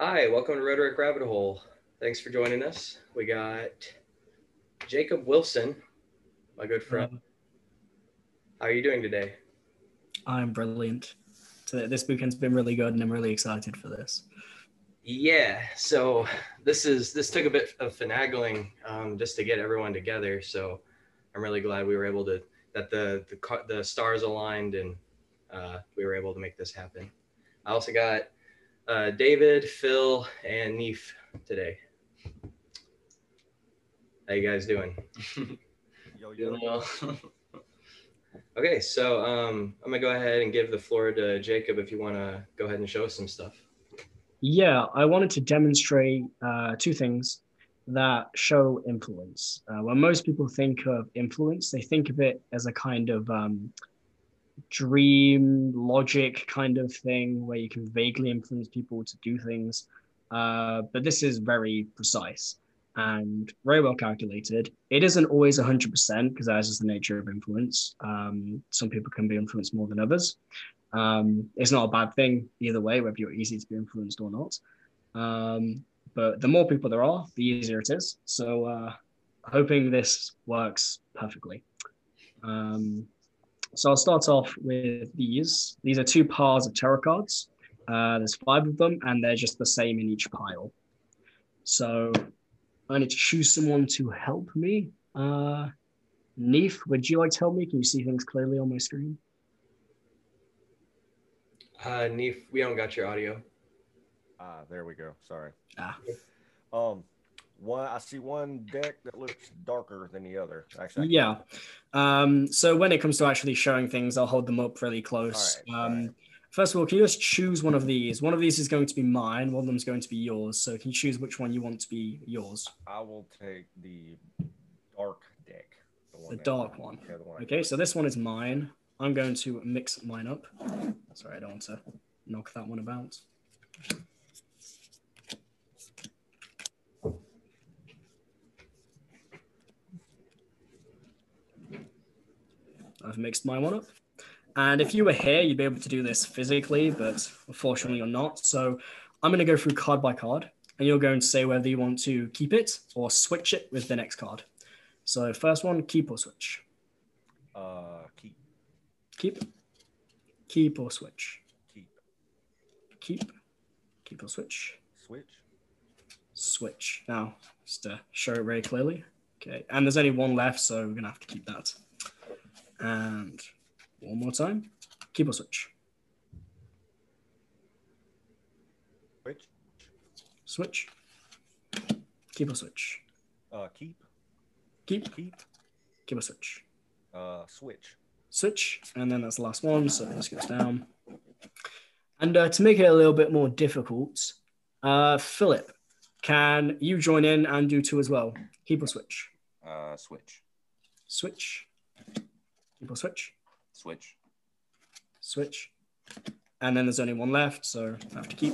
Hi, welcome to Rhetoric Rabbit Hole. Thanks for joining us. We got Jacob Wilson, my good friend. How are you doing today? I'm brilliant. So this weekend's been really good, and I'm really excited for this. Yeah, so this is this took a bit of finagling um, just to get everyone together. So I'm really glad we were able to that the the, the stars aligned and uh, we were able to make this happen. I also got uh, David, Phil, and Neef today. How you guys doing? Yo, Doing well. okay, so um, I'm gonna go ahead and give the floor to Jacob if you want to go ahead and show us some stuff. Yeah, I wanted to demonstrate uh, two things that show influence. Uh, when most people think of influence, they think of it as a kind of um, dream logic kind of thing where you can vaguely influence people to do things. Uh, but this is very precise and very well calculated. It isn't always 100% because that is the nature of influence. Um, some people can be influenced more than others. Um, it's not a bad thing either way, whether you're easy to be influenced or not. Um, but the more people there are, the easier it is. So, uh, hoping this works perfectly. Um, so I'll start off with these. These are two piles of tarot cards. Uh, there's five of them, and they're just the same in each pile. So I need to choose someone to help me. Uh, Neef, would you like to help me? Can you see things clearly on my screen? Uh, Neef, we don't got your audio. Ah, there we go. Sorry. Ah. Um, one I see one deck that looks darker than the other. Actually, Yeah. Um, so when it comes to actually showing things, I'll hold them up really close. Right, um, right. First of all, can you just choose one of these? One of these is going to be mine. One of them is going to be yours. So can you choose which one you want to be yours? I will take the dark deck. one The dark one. Yeah, the one Okay, so this one is mine. I'm going to mix mine up. Sorry, I don't want to knock that one about. I've mixed my one up. And if you were here, you'd be able to do this physically, but unfortunately you're not. So I'm going to go through card by card, and you're going to say whether you want to keep it or switch it with the next card. So first one, keep or switch. Uh, keep, Keep. Keep or switch. keep, Keep. Keep or switch. switch. Switch. Now, just to show it very clearly. Okay. And there's only one left, so we're going to have to keep that. And one more time. Keep or switch. Switch. Switch. Keep or switch. Uh, keep, Keep. keep. Keep or switch. Uh, switch. switch, and then that's the last one. So this goes down. And uh, to make it a little bit more difficult, uh, Philip, can you join in and do two as well? Keep or switch? Uh, switch, Switch. Keep or switch? switch, Switch. And then there's only one left, so I have to keep.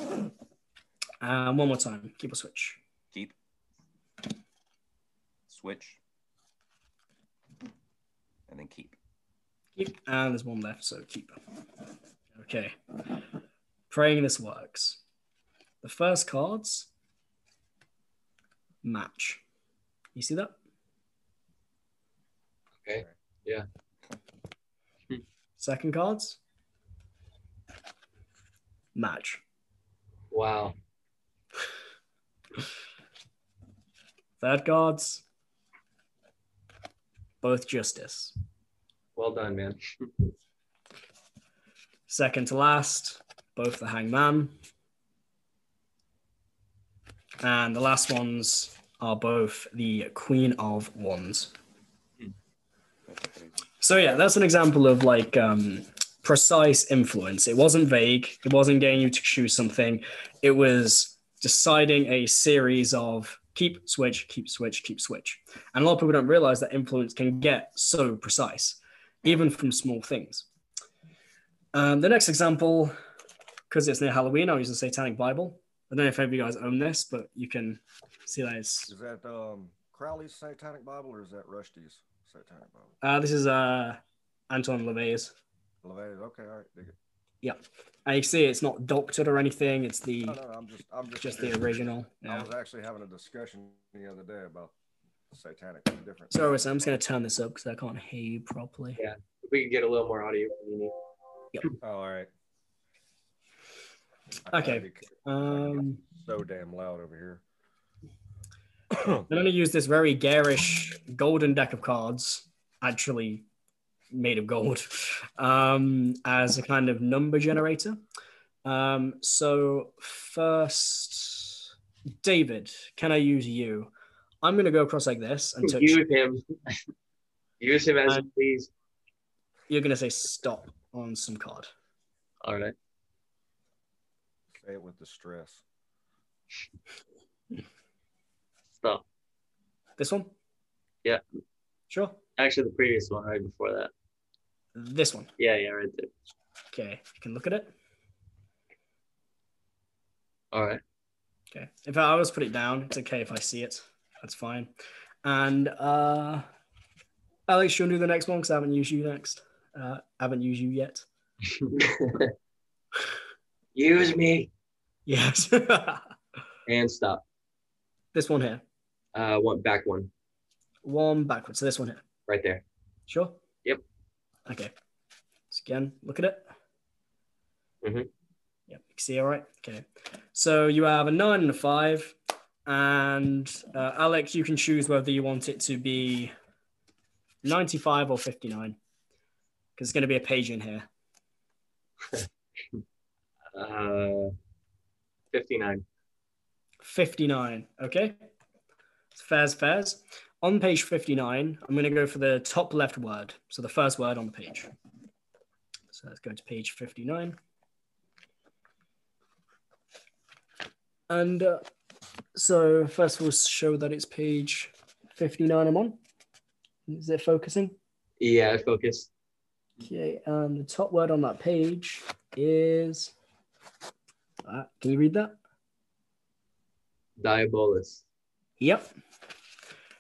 And one more time. Keep or switch? keep, switch, and then keep. Keep. And there's one left, so keep. Okay. Praying this works. The first cards match. You see that? Okay. Yeah. Second cards match. Wow. Third cards both justice. Well done, man. Second to last, both the hangman. And the last ones are both the Queen of Wands. So yeah, that's an example of like um, precise influence. It wasn't vague. It wasn't getting you to choose something. It was deciding a series of keep, switch, keep, switch, keep, switch. And a lot of people don't realize that influence can get so precise, even from small things. Um, the next example, because it's near Halloween, I'll use the Satanic Bible. I don't know if any of you guys own this, but you can see that it's Is that um Crowley's Satanic Bible or is that Rushdie's Satanic Bible? uh, this is uh, Anton LaVey's. LeVay's. Okay, all right. Dig it. And you see it's not doctored or anything. It's the No, no, no, I'm just, I'm just, just the original. I was actually having a discussion the other day about satanic different. Sorry, so I'm just gonna turn this up because I can't hear you properly. Yeah. If we could get a little more audio, when you need. Oh, all right. I Okay. Um, So damn loud over here. I'm going to use this very garish golden deck of cards, actually made of gold, um, as a kind of number generator. Um, so, first, David, can I use you? I'm going to go across like this and touch. Use him. Use him as you please. You're going to say stop on some card. All right. Say it with the Stop. This one? Yeah. Sure. Actually, the previous one right before that. This one. Yeah, yeah, right there. Okay. You can look at it. All right. Okay. If I always put it down, it's okay if I see it. That's fine. And uh Alex, you'll do the next one because I haven't used you next. Uh I haven't used you yet. Use me Yes. and stop. this one here. Uh, one back one One backwards. So this one here. right there. Sure? Yep. Okay. So again, look at it. Mhm. Yep. You see all right. Okay. So you have a nine and a five. And uh, Alex, you can choose whether you want it to be 95 or 59. Because it's going to be a page in here. Uh, fifty-nine. 59. Okay. Fairs, fairs. On page 59, I'm going to go for the top left word. So the first word on the page. So let's go to page 59. And uh, so first we'll show that it's page 59 I'm on. Is it focusing? Yeah, focus. Okay, and the top word on that page is. Uh, can you read that? Diabolus. Yep.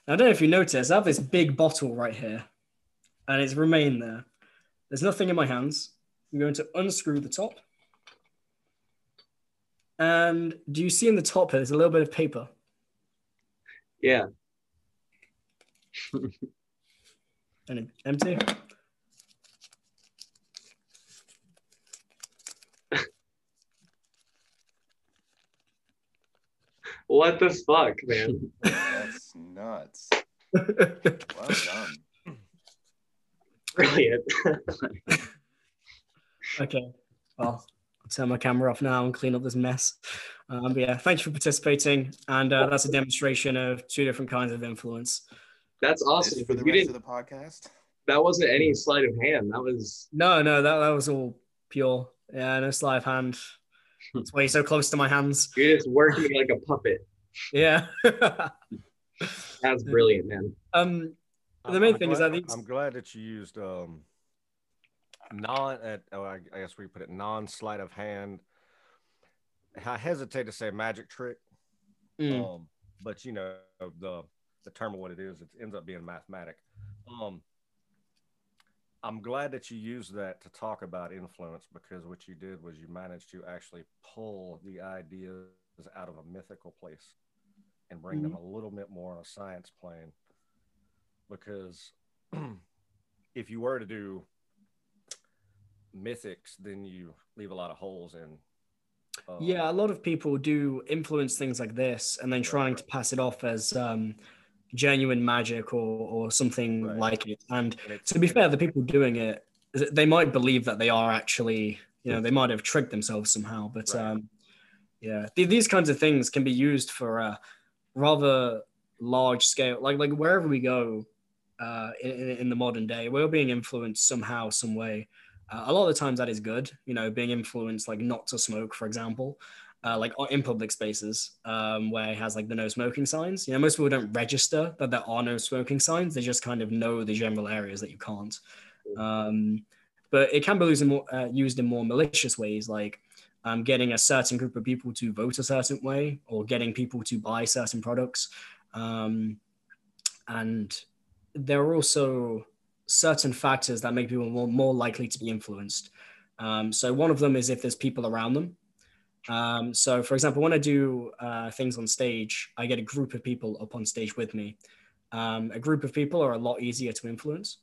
Now, I don't know if you notice, I have this big bottle right here, and it's remained there. There's nothing in my hands. I'm going to unscrew the top. And do you see in the top here, there's a little bit of paper? Yeah. And empty? What the fuck, man? That's nuts. Well done. Brilliant. okay. Well, I'll turn my camera off now and clean up this mess. Um, but yeah, thank you for participating. And uh, that's a demonstration of two different kinds of influence. That's awesome. This for the You rest didn't. of the podcast. That wasn't any sleight of hand. That was. No, no, that, that was all pure. Yeah, no sleight of hand. That's why you're so close to my hands. You're just working like a puppet. Yeah. That's brilliant, man. um, The main I'm thing is glad- that these- I'm glad that you used um non. At, oh, I, I guess we put it non sleight of hand. I hesitate to say magic trick, mm, um, but you know the the term of what it is. It ends up being mathematic. Um, I'm glad that you used that to talk about influence because what you did was you managed to actually pull the ideas out of a mythical place and bring them a little bit more on a science plane. Because if you were to do mythics, then you leave a lot of holes in. uh, yeah, a lot of people do influence things like this and then trying to pass it off as um, genuine magic or, or something Right. like it. And to be fair, the people doing it, they might believe that they are actually, you know, they might have tricked themselves somehow. But Right. um, yeah, th- these kinds of things can be used for a rather large scale, like like wherever we go uh, in, in- in the modern day, we're being influenced somehow, some way. Uh, a lot of the times that is good, you know, being influenced like not to smoke, for example. Uh, like in public spaces um, where it has like the no smoking signs. You know, most people don't register that there are no smoking signs. They just kind of know the general areas that you can't. Um, but it can be used in more, uh, used in more malicious ways, like um, getting a certain group of people to vote a certain way or getting people to buy certain products. Um, and there are also certain factors that make people more, more likely to be influenced. Um, so one of them is if there's people around them. Um, so, for example, when I do uh, things on stage, I get a group of people up on stage with me. Um, a group of people are a lot easier to influence.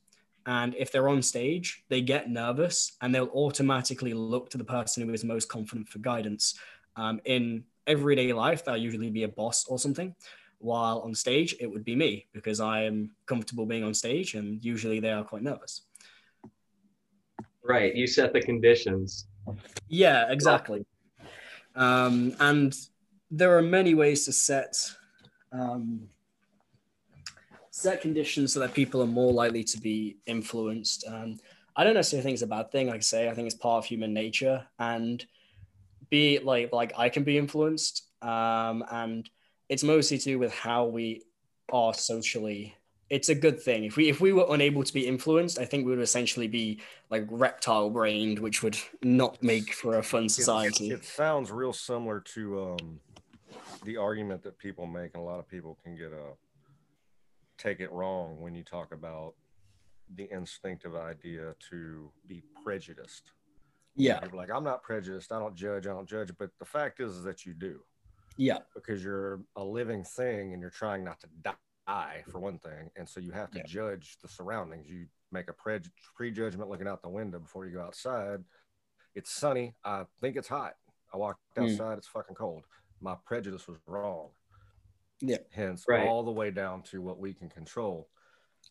And if they're on stage, they get nervous and they'll automatically look to the person who is most confident for guidance. Um, in everyday life, that'll usually be a boss or something. While on stage, it would be me because I am comfortable being on stage and usually they are quite nervous. Right. You set the conditions. Yeah, exactly. Um, and there are many ways to set um, set conditions so that people are more likely to be influenced. Um, I don't necessarily think it's a bad thing. Like I say, I think it's part of human nature, and be like like I can be influenced, um, and it's mostly to do with how we are socially. It's a good thing. If we if we were unable to be influenced, I think we would essentially be like reptile brained, which would not make for a fun society. It, it sounds real similar to um, the argument that people make, and a lot of people can get a take it wrong when you talk about the instinctive idea to be prejudiced. Yeah. Like, I'm not prejudiced. I don't judge. I don't judge. But the fact is, is that you do. Yeah. Because you're a living thing and you're trying not to die, for one thing. And so you have to yeah. judge the surroundings. You make a pre- prejudgment looking out the window before you go outside. It's sunny. I think it's hot. I walked hmm. outside. Mm. It's fucking cold. My prejudice was wrong. Yeah. Hence, right. all the way down to what we can control.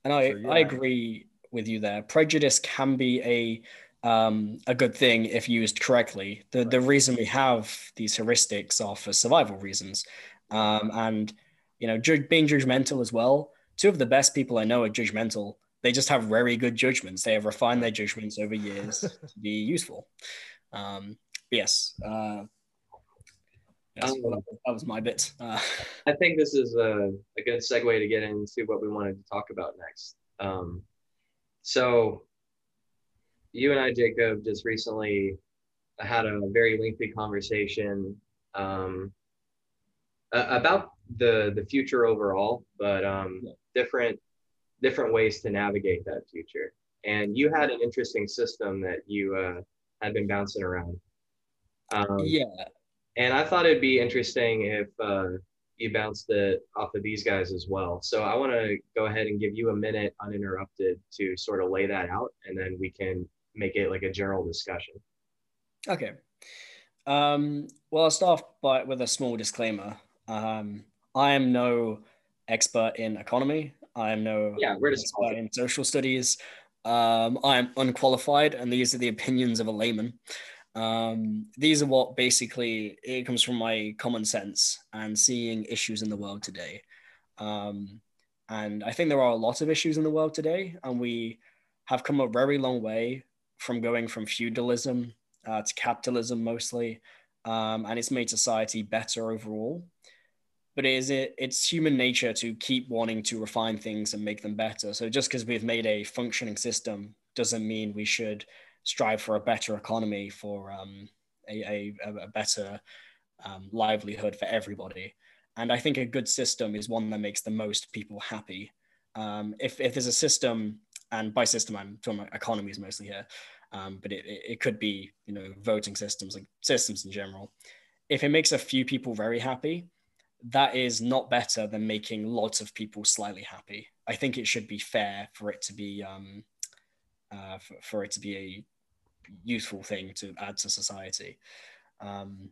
And I, so, yeah. I agree with you there. Prejudice can be a um, a good thing if used correctly. The right. the reason we have these heuristics are for survival reasons, um, and you know, ju- being judgmental as well. Two of the best people I know are judgmental. They just have very good judgments. They have refined their judgments over years to be useful. Um, yes, uh, um, that was my bit. Uh, I think this is a, a, good segue to get into what we wanted to talk about next. Um, so, you and I, Jacob, just recently had a very lengthy conversation um, about the the future overall, but um, different different ways to navigate that future. And you had an interesting system that you uh, had been bouncing around. Um, yeah, and I thought it'd be interesting if uh, you bounced it off of these guys as well. So I want to go ahead and give you a minute uninterrupted to sort of lay that out, and then we can make it like a general discussion. Okay. Um, well, I'll start by with a small disclaimer. Um, I am no expert in economy. I am no yeah, we're just expert in social studies. Um, I am unqualified, and these are the opinions of a layman. Um, these are what basically it comes from my common sense and seeing issues in the world today. Um, and I think there are a lot of issues in the world today, and we have come a very long way from going from feudalism uh, to capitalism mostly, um, and it's made society better overall. But it is it, it's human nature to keep wanting to refine things and make them better. So just because we've made a functioning system doesn't mean we should strive for a better economy, for um, a, a, a, better um, livelihood for everybody. And I think a good system is one that makes the most people happy. Um, if, if there's a system, and by system I'm talking about economies mostly here, um, but it, it could be you know voting systems, like systems in general. If it makes a few people very happy, that is not better than making lots of people slightly happy. I think it should be fair for it to be um, uh, for, for, it to be a useful thing to add to society. Um,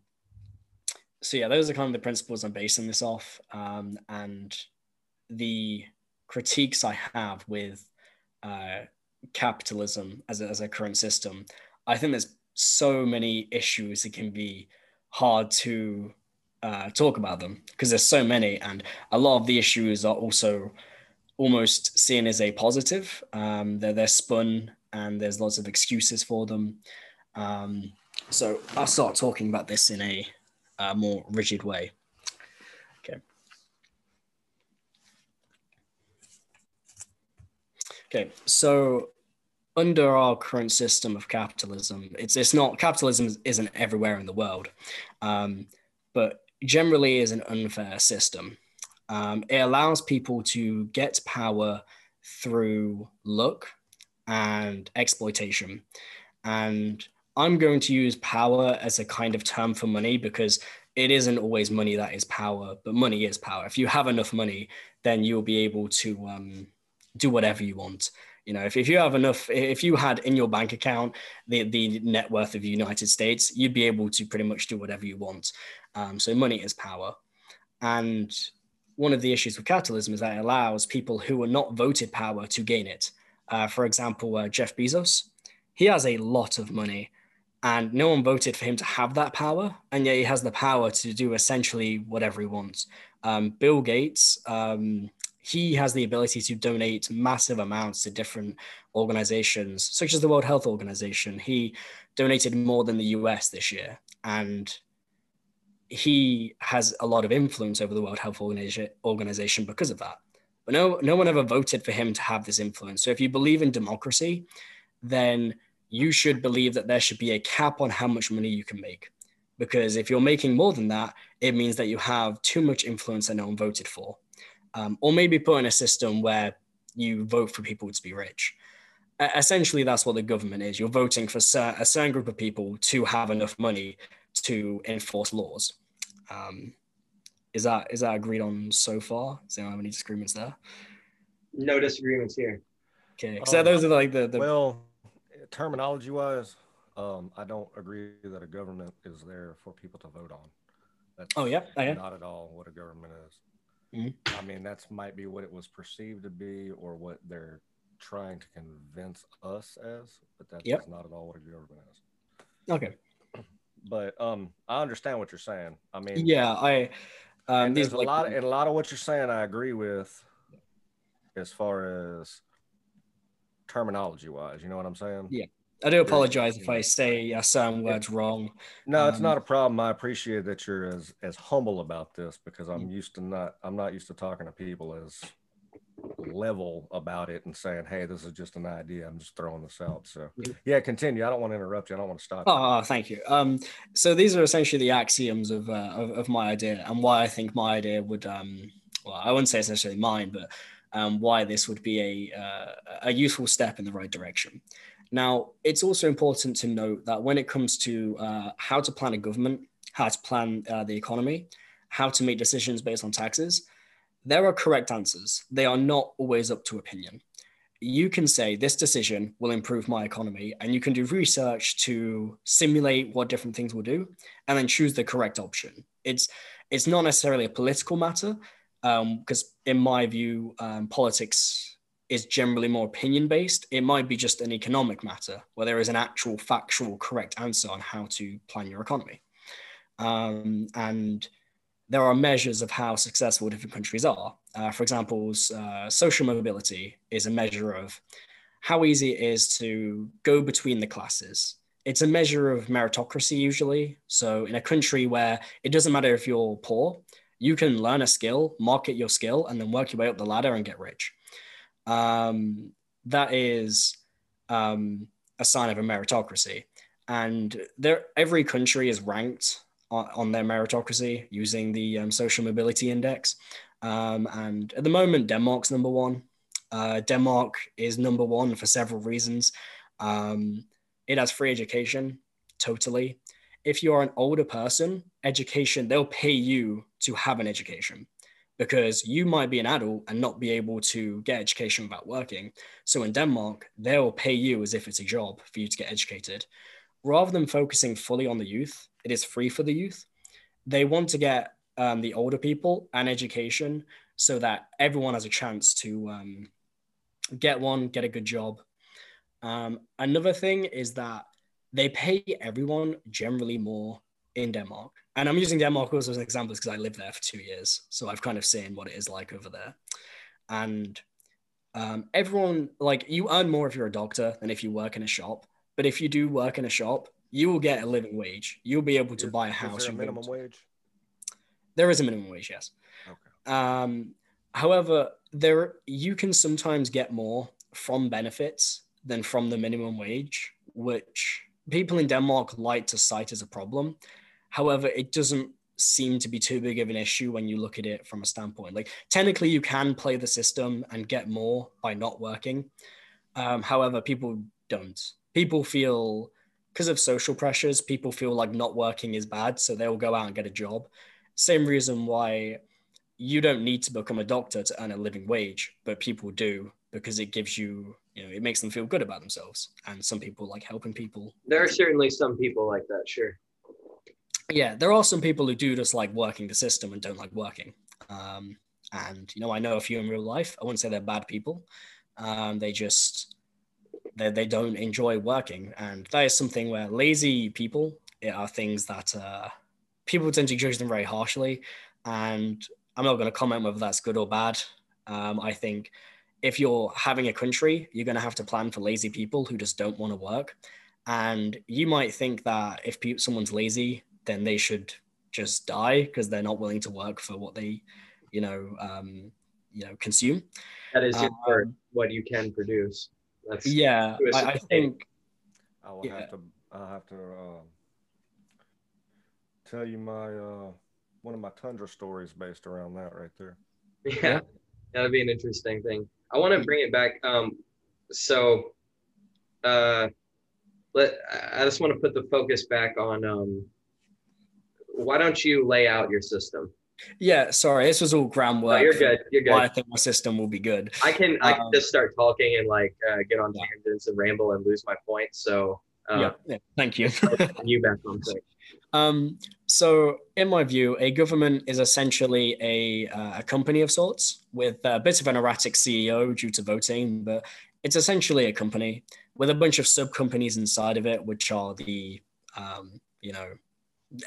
so yeah, those are kind of the principles I'm basing this off, um, and the critiques I have with uh, capitalism as a, as a current system. I think there's so many issues it can be hard to uh, talk about them because there's so many, and a lot of the issues are also almost seen as a positive. Um, they're they're spun and there's lots of excuses for them. Um, so I'll start talking about this in a, a more rigid way. Okay. Okay, so under our current system of capitalism, it's it's not capitalism isn't everywhere in the world, um, but generally is an unfair system. Um, it allows people to get power through luck and exploitation. And I'm going to use power as a kind of term for money because it isn't always money that is power, but money is power. If you have enough money, then you'll be able to um, do whatever you want. You know, if, if you have enough, if you had in your bank account the, the net worth of the United States, you'd be able to pretty much do whatever you want. Um, so money is power. And one of the issues with capitalism is that it allows people who are not voted power to gain it. Uh, for example, uh, Jeff Bezos, he has a lot of money and no one voted for him to have that power. And yet he has the power to do essentially whatever he wants. Um, Bill Gates, um, he has the ability to donate massive amounts to different organizations, such as the World Health Organization. He donated more than the US this year. And he has a lot of influence over the World Health Organization because of that. But no, no one ever voted for him to have this influence. So if you believe in democracy, then you should believe that there should be a cap on how much money you can make. Because if you're making more than that, it means that you have too much influence that no one voted for. Um, or maybe put in a system where you vote for people to be rich. Uh, essentially, that's what the government is. You're voting for a certain group of people to have enough money to enforce laws. Um, is that is that agreed on so far? Does anyone have any disagreements there? No disagreements here. Okay, so um, those are like the, the well, terminology wise, um, I don't agree that a government is there for people to vote on. That's oh yeah, oh, yeah. not at all what a government is. Mm-hmm. I mean, that's might be what it was perceived to be, or what they're trying to convince us as, but that's yep. not at all what a government is. Okay but um, I understand what you're saying. I mean, yeah, I um, there's a like, lot, and a lot of what you're saying, I agree with, as far as terminology wise. You know what I'm saying? Yeah. I do apologize if I say a certain words wrong. No, it's um, not a problem. I appreciate that you're as as humble about this because I'm used to not I'm not used to talking to people as level about it and saying, "Hey, this is just an idea. I'm just throwing this out." So, yeah, continue. I don't want to interrupt you. I don't want to stop. Oh, thank you. Um, so these are essentially the axioms of, uh, of, of my idea and why I think my idea would um, well, I wouldn't say it's necessarily mine, but um, why this would be a uh, a useful step in the right direction. Now, it's also important to note that when it comes to uh, how to plan a government, how to plan uh, the economy, how to make decisions based on taxes, there are correct answers. They are not always up to opinion. You can say this decision will improve my economy, and you can do research to simulate what different things will do, and then choose the correct option. It's it's not necessarily a political matter, because um, in my view, um, politics is generally more opinion based. It might be just an economic matter where there is an actual factual correct answer on how to plan your economy, um, and there are measures of how successful different countries are. Uh, for example, uh, social mobility is a measure of how easy it is to go between the classes. It's a measure of meritocracy, usually. So, in a country where it doesn't matter if you're poor, you can learn a skill, market your skill, and then work your way up the ladder and get rich. Um, that is um, a sign of a meritocracy. And there, every country is ranked on, their meritocracy using the um, social mobility index. Um, and at the moment, Denmark's number one. Uh, Denmark is number one for several reasons. Um, it has free education, totally. If you're an older person, education, they'll pay you to have an education because you might be an adult and not be able to get education without working. So in Denmark, they'll pay you as if it's a job for you to get educated. Rather than focusing fully on the youth, it is free for the youth. They want to get um, the older people an education so that everyone has a chance to um, get one, get a good job. Um, another thing is that they pay everyone generally more in Denmark. And I'm using Denmark also as an example because I lived there for two years. So I've kind of seen what it is like over there. And um, everyone, like, you earn more if you're a doctor than if you work in a shop. But if you do work in a shop, you will get a living wage. You'll be able to buy a house. Is there a minimum wage? There is a minimum wage, yes. Okay. Um, however, there you can sometimes get more from benefits than from the minimum wage, which people in Denmark like to cite as a problem. However, it doesn't seem to be too big of an issue when you look at it from a standpoint. Like technically, you can play the system and get more by not working. Um, however, people don't. People feel because of social pressures, people feel like not working is bad, so they'll go out and get a job. Same reason why you don't need to become a doctor to earn a living wage, but people do because it gives you, you know, it makes them feel good about themselves. And some people like helping people. There are certainly some people like that, sure. Yeah, there are some people who do just like working the system and don't like working. Um, and you know, I know a few in real life. I wouldn't say they're bad people. Um, they just they, they don't enjoy working, and that is something where lazy people are things that uh, people tend to judge them very harshly. And I'm not going to comment whether that's good or bad. Um, I think if you're having a country, you're going to have to plan for lazy people who just don't want to work. And you might think that if pe- someone's lazy, then they should just die because they're not willing to work for what they, you know, um, you know, consume. That is just for Um, what you can produce. That's Yeah, to a I, I certain think I will Yeah. have to. I'll have to uh, tell you my uh, one of my tundra stories based around that right there. yeah, that'd be an interesting thing. I want to bring it back. Um, so, uh, let I I just want to put the focus back on um, why don't you lay out your system? Yeah, sorry, this was all No, groundwork. you're good. You're Why I think my system will be good. I can I can Um, just start talking and like uh, get on Yeah. tangents and ramble and lose my point. So, uh, yeah, yeah, thank you. you back on point. Um, so, in my view, a government is essentially a, uh, a company of sorts with a bit of an erratic CEO due to voting, but it's essentially a company with a bunch of sub companies inside of it, which are the, um, you know,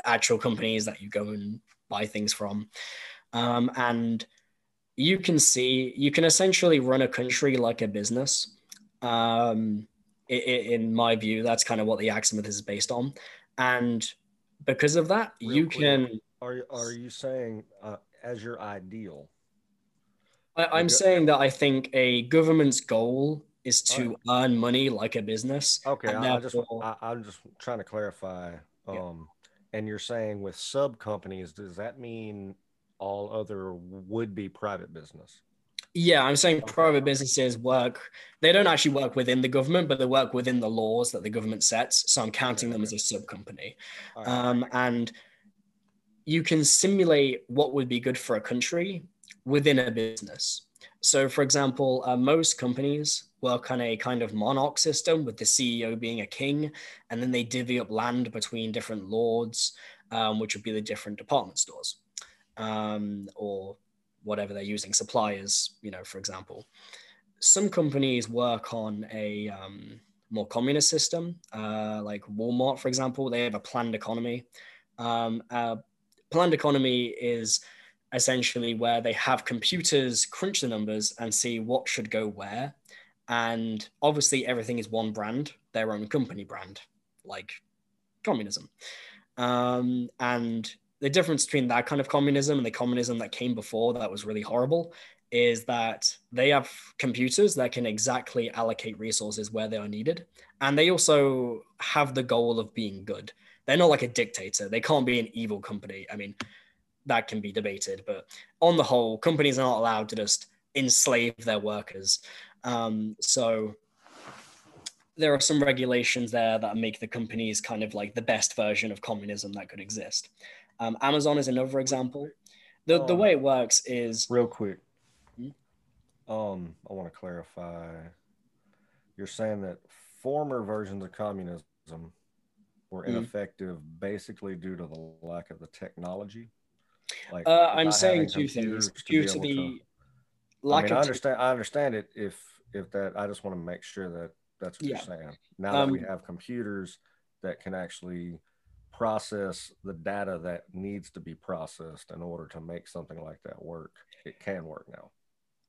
actual companies that you go and buy things from. Um, and you can see, you can essentially run a country like a business. Um, in my view, that's kind of what the Axiomath is based on. And because of that, Real you quick. can. Are you are you saying uh, as your ideal? I, I'm Okay. saying that I think a government's goal is to earn money like a business. Okay, I, I just, I, I'm just trying to clarify. Yeah. And you're saying with sub companies, does that mean all other would be private business? Yeah, I'm saying private businesses work. They don't actually work within the government, but they work within the laws that the government sets. So I'm counting them as a sub company. Right. Um, and you can simulate what would be good for a country within a business. So, for example, uh, most companies work on a kind of monarch system with the CEO being a king, and then they divvy up land between different lords, um, which would be the different department stores um, or whatever they're using, suppliers, you know, for example. Some companies work on a um, more communist system, uh, like Walmart, for example. They have a planned economy. Um, uh, planned economy is essentially where they have computers crunch the numbers and see what should go where. And obviously, everything is one brand, their own company brand, like communism. Um, and the difference between that kind of communism and the communism that came before that was really horrible is that they have computers that can exactly allocate resources where they are needed. And they also have the goal of being good. They're not like a dictator. They can't be an evil company. I mean, that can be debated, but on the whole, companies are not allowed to just enslave their workers. Um, so there are some regulations there that make the companies kind of like the best version of communism that could exist. Um, Amazon is another example. The, the Um, way it works is Real quick. Hmm? Um, I want to clarify. You're saying that former versions of communism were Hmm. ineffective basically due to the lack of the technology. Like uh, I'm saying two things due to due be to able the I mean, I understand. I understand it. If if that, I just want to make sure that that's what Yeah. you're saying. Now that we Um, have computers that can actually process the data that needs to be processed in order to make something like that work, it can work now.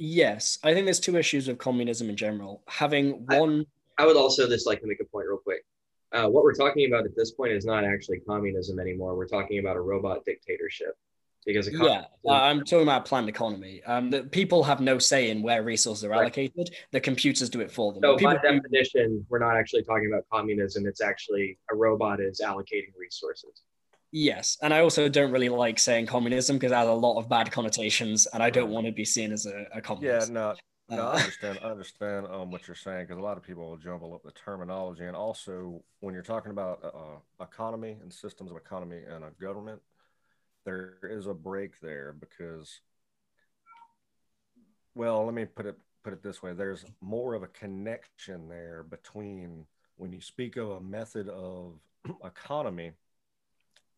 yes, I think there's two issues with communism in general. Having I- one I would also just like to make a point real quick. Uh, what we're talking about at this point is not actually communism anymore. We're talking about a robot dictatorship because a Yeah, uh, I'm talking about planned economy. Um, the people have no say in where resources are Right. allocated. The computers do it for them. so people by definition, we're not actually talking about communism. It's actually a robot is allocating resources. yes, and I also don't really like saying communism because it has a lot of bad connotations, and I don't want to be seen as a, a Yeah, communist. no, No, I Uh, understand. I understand um, what you're saying because a lot of people will jumble up the terminology, and also when you're talking about uh, economy and systems of economy and a government, there is a break there because, well, let me put it put it this way: there's more of a connection there between when you speak of a method of economy,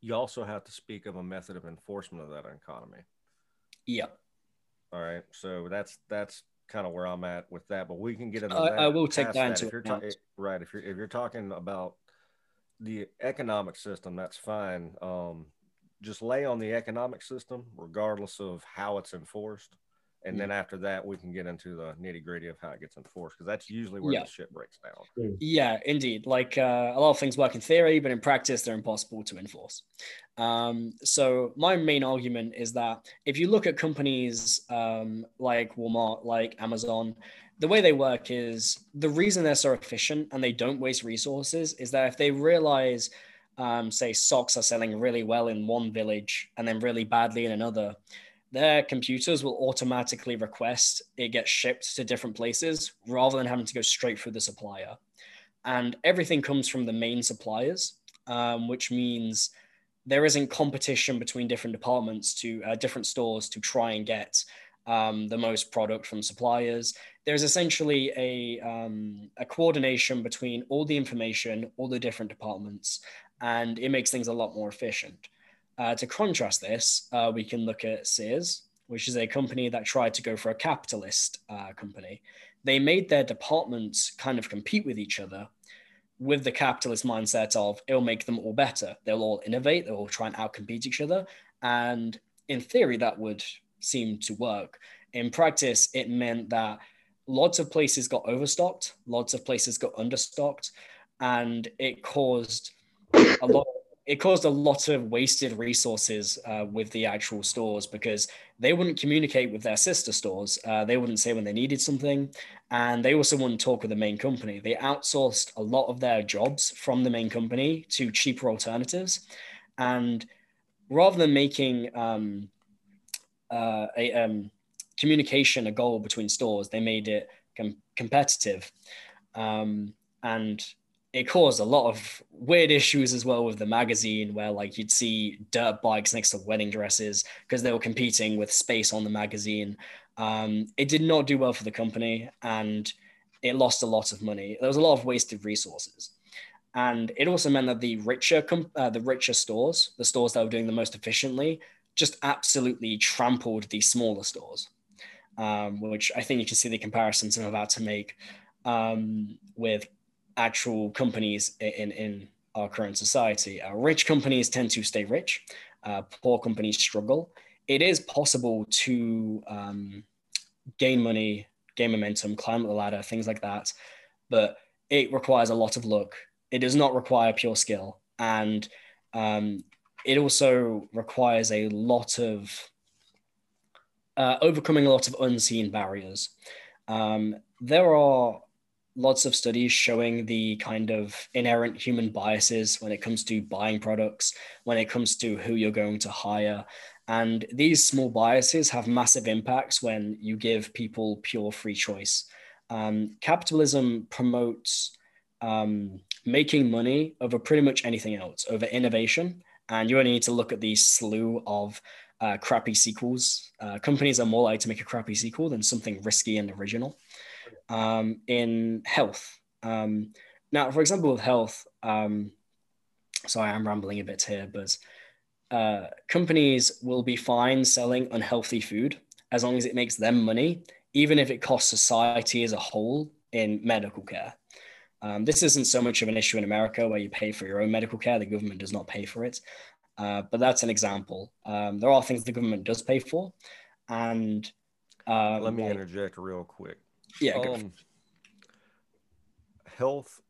you also have to speak of a method of enforcement of that economy. yeah, All right, so that's that's kind of where I'm at with that, but we can get into I- that. I will take past that into If you're account. ta- right, if you're if you're talking about the economic system, that's fine. Um, just lay on the economic system, regardless of how it's enforced, and then after that, we can get into the nitty gritty of how it gets enforced, because that's usually where Yeah. the shit breaks down. yeah, indeed. Like uh, a lot of things work in theory, but in practice, they're impossible to enforce. Um, so my main argument is that if you look at companies um, like Walmart, like Amazon, the way they work is the reason they're so efficient and they don't waste resources is that if they realize, um, say, socks are selling really well in one village and then really badly in another, their computers will automatically request it gets shipped to different places rather than having to go straight through the supplier. And everything comes from the main suppliers, um, which means there isn't competition between different departments to uh, different stores to try and get um, the most product from suppliers. There's essentially a, um, a coordination between all the information, all the different departments, and it makes things a lot more efficient. Uh, to contrast this, uh, we can look at Sears, which is a company that tried to go for a capitalist uh, company. They made their departments kind of compete with each other with the capitalist mindset of it'll make them all better. They'll all innovate, they'll all try and outcompete each other. And in theory, that would seem to work. In practice, it meant that lots of places got overstocked, lots of places got understocked, and it caused a lot. It caused a lot of wasted resources uh, with the actual stores because they wouldn't communicate with their sister stores. Uh, they wouldn't say when they needed something, and they also wouldn't talk with the main company. They outsourced a lot of their jobs from the main company to cheaper alternatives, and rather than making um, uh, a um, communication a goal between stores, they made it com- competitive, um, and it caused a lot of weird issues as well with the magazine, where like you'd see dirt bikes next to wedding dresses because they were competing with space on the magazine. Um, it did not do well for the company, and it lost a lot of money. There was a lot of wasted resources, and it also meant that the richer, uh, the richer stores, the stores that were doing the most efficiently, just absolutely trampled the smaller stores, um, which I think you can see the comparisons I'm about to make um, with actual companies in, in our current society. Uh, rich companies tend to stay rich, uh, poor companies struggle. It is possible to um, gain money, gain momentum, climb the ladder, things like that, but it requires a lot of luck. It does not require pure skill. And um, it also requires a lot of uh, overcoming a lot of unseen barriers. Um, there are lots of studies showing the kind of inherent human biases when it comes to buying products, when it comes to who you're going to hire. And these small biases have massive impacts when you give people pure free choice. Um, capitalism promotes um, making money over pretty much anything else, over innovation. And you only need to look at the slew of uh, crappy sequels. Uh, companies are more likely to make a crappy sequel than something risky and original. Um, in health, um, now, for example, with health, um, sorry, I'm rambling a bit here, but uh, companies will be fine selling unhealthy food as long as it makes them money, even if it costs society as a whole in medical care. Um, this isn't so much of an issue in America where you pay for your own medical care, the government does not pay for it. Uh, but that's an example. Um, there are things the government does pay for. And um, Let me like- interject real quick. Yeah, go for it. Um, health,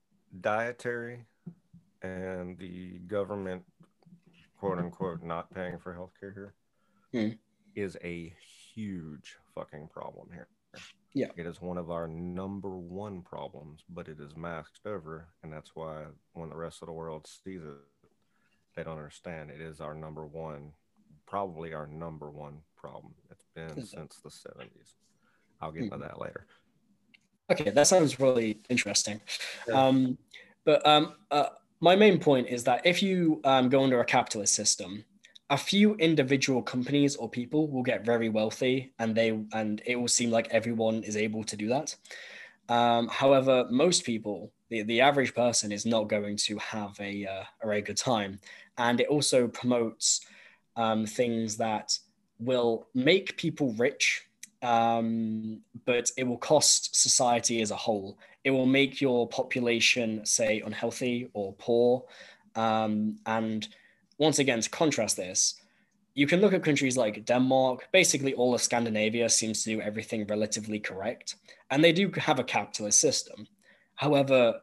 dietary, and the government, quote unquote, not paying for healthcare here is Hmm. a huge fucking problem here. Yeah. It is one of our number one problems, but it is masked over. And that's why when the rest of the world sees it, they don't understand. It is our number one, probably our number one problem. It's been since the 70s. I'll get into that later. Okay, that sounds really interesting. Yeah. Um, but um, uh, my main point is that if you um, go under a capitalist system, a few individual companies or people will get very wealthy, and they and it will seem like everyone is able to do that. Um, however, most people, the, the average person, is not going to have a uh, a very good time, and it also promotes um, things that will make people rich um, but it will cost society as a whole. It will make your population, say, unhealthy or poor. Um, and once again, to contrast this, you can look at countries like Denmark. Basically, all of Scandinavia seems to do everything relatively correct, and they do have a capitalist system. However,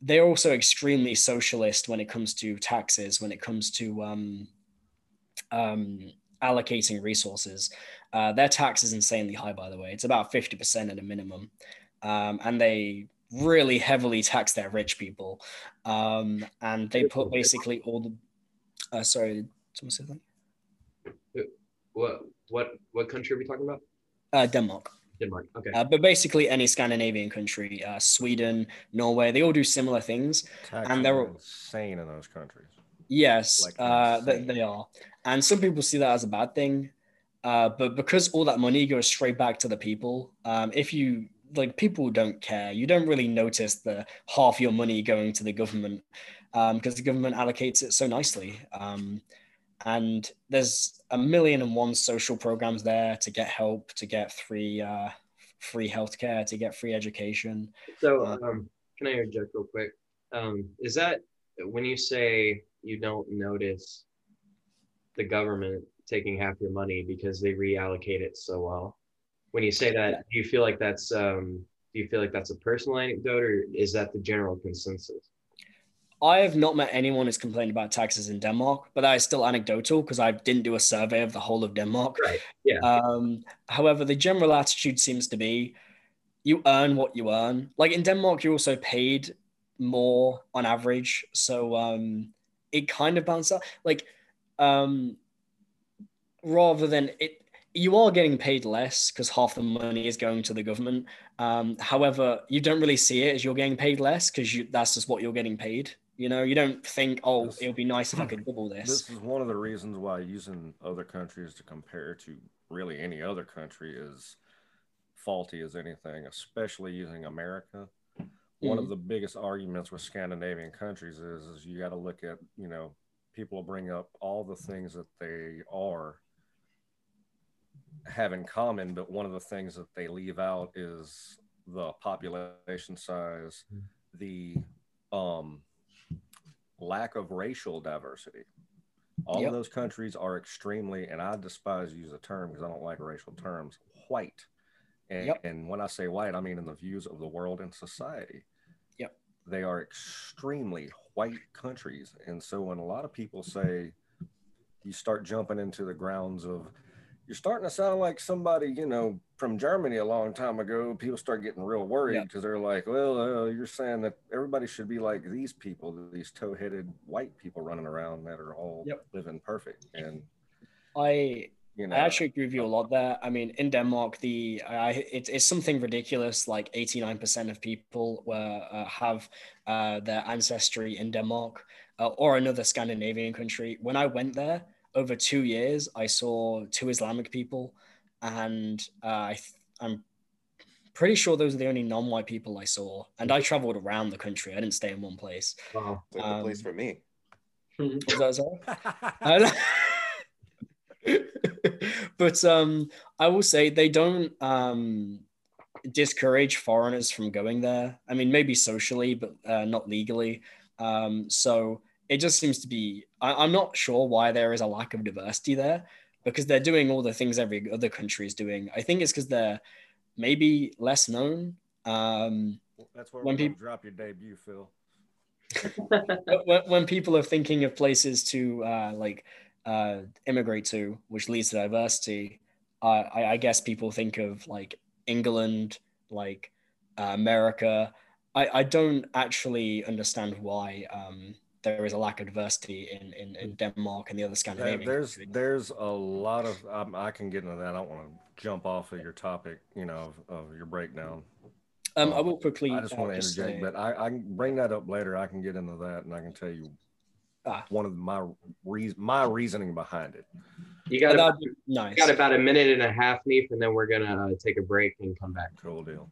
they're also extremely socialist when it comes to taxes, when it comes to um, um, allocating resources. Uh, their tax is insanely high, by the way. It's about 50% at a minimum. Um, and they really heavily tax their rich people. Um, and they put basically all the. Uh, sorry, someone say that? What what what country are we talking about? Uh, Denmark. Denmark. Okay. Uh, but basically, any Scandinavian country, uh, Sweden, Norway, they all do similar things. Taxes And they're- are insane in those countries. Yes, Like uh, they, they are. And some people see that as a bad thing. Uh, but because all that money goes straight back to the people, um, if you like, people don't care. You don't really notice the half your money going to the government because the government allocates it so nicely. Um, and there's a million and one social programs there to get help, to get free, uh, free healthcare, to get free education. So, Uh, um, can I interject real quick? Um, is that when you say you don't notice the government taking half your money because they reallocate it so well? When you say that, do you feel like that's um, do you feel like that's a personal anecdote, or is that the general consensus? I have not met anyone who's complained about taxes in Denmark, but that is still anecdotal because I didn't do a survey of the whole of Denmark. Right. Yeah. Um, however, the general attitude seems to be you earn what you earn. Like in Denmark, you're also paid more on average. So um, it kind of balances out. Like um, rather than it, you are getting paid less because half the money is going to the government. Um, however, you don't really see it as you're getting paid less because that's just what you're getting paid. You know, you don't think, oh, This- it would be nice if I could double this. This is one of the reasons why using other countries to compare to really any other country is faulty as anything, especially using America. One of the biggest arguments with Scandinavian countries is, is you got to look at, you know, people bring up all the things that they are have in common, but one of the things that they leave out is the population size, the um, lack of racial diversity. All Yep. of those countries are extremely, and I despise to use the term because I don't like racial terms, white. And, Yep. and when I say white, I mean in the views of the world and society. Yep. They are extremely white countries. And so when a lot of people say you start jumping into the grounds of you're starting to sound like somebody, you know, from Germany a long time ago. People start getting real worried because they're like, well, uh, you're saying that everybody should be like these people, these tow headed white people running around that are all Yep. living perfect. And, I you know, I actually agree with you a lot there. I mean, in Denmark, the I, it, it's something ridiculous. Like eighty nine percent of people were uh, have uh, their ancestry in Denmark uh, or another Scandinavian country. When I went there over two years, I saw two Islamic people, and uh, I th- I'm pretty sure those are the only non white people I saw. And I traveled around the country. I didn't stay in one place. Wow. It's like place Um, for me. Was that so? But um, I will say they don't um, discourage foreigners from going there. I mean, maybe socially, but uh, not legally. Um, so it just seems to be. I, I'm not sure why there is a lack of diversity there because they're doing all the things every other country is doing. I think it's because they're maybe less known. Um, that's where when we're gonna peop- drop your debut, Phil. when, when people are thinking of places to uh, like uh, immigrate to, which leads to diversity, uh, I, I guess people think of like England, like uh, America. I, I don't actually understand why um, there is a lack of diversity in in, in Denmark and the other There- Scandinavian. there's countries. there's a lot of um, I can get into that. I don't want to jump off of your topic, you know, of, of your breakdown. Um, I will quickly. I just uh, want to interject, say- but I, I can bring that up later. I can get into that, and I can tell you Ah. one of my reas my reasoning behind it. You got about, that'd nice. got about a minute and a half, Neef, and then we're gonna uh, take a break and come back. Cool deal.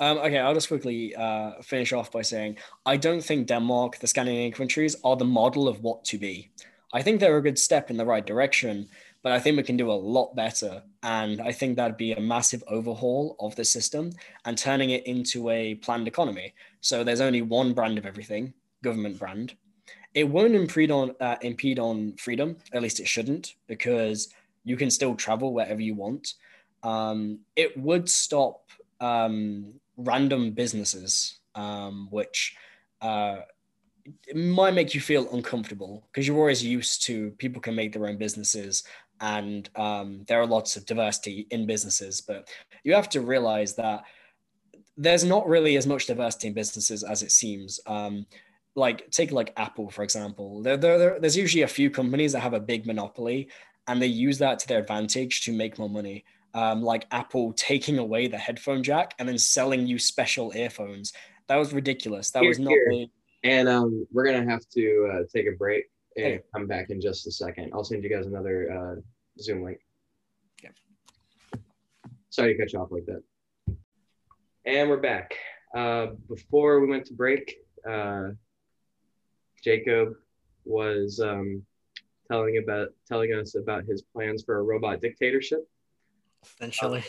Um, okay, I'll just quickly uh, finish off by saying I don't think Denmark, the Scandinavian countries, are the model of what to be. I think they're a good step in the right direction, but I think we can do a lot better. And I think that'd be a massive overhaul of the system and turning it into a planned economy. So there's only one brand of everything, government brand. It won't impede on uh, impede on freedom. At least it shouldn't, because you can still travel wherever you want. Um, it would stop um, random businesses, um, which uh, might make you feel uncomfortable because you're always used to people can make their own businesses and um, there are lots of diversity in businesses. But you have to realize that there's not really as much diversity in businesses as it seems. Um, like take like Apple for example. There, there, there- there's usually a few companies that have a big monopoly, and they use that to their advantage to make more money um, like Apple taking away the headphone jack and then selling you special earphones. That was ridiculous. That Here, was not. And um, we're gonna have to uh, take a break and Okay. come back in just a second. I'll send you guys another uh, Zoom link. Okay. Sorry to cut you off like that. And we're back. Uh, before we went to break, uh, Jacob was um, telling about telling us about his plans for a robot dictatorship, Essentially,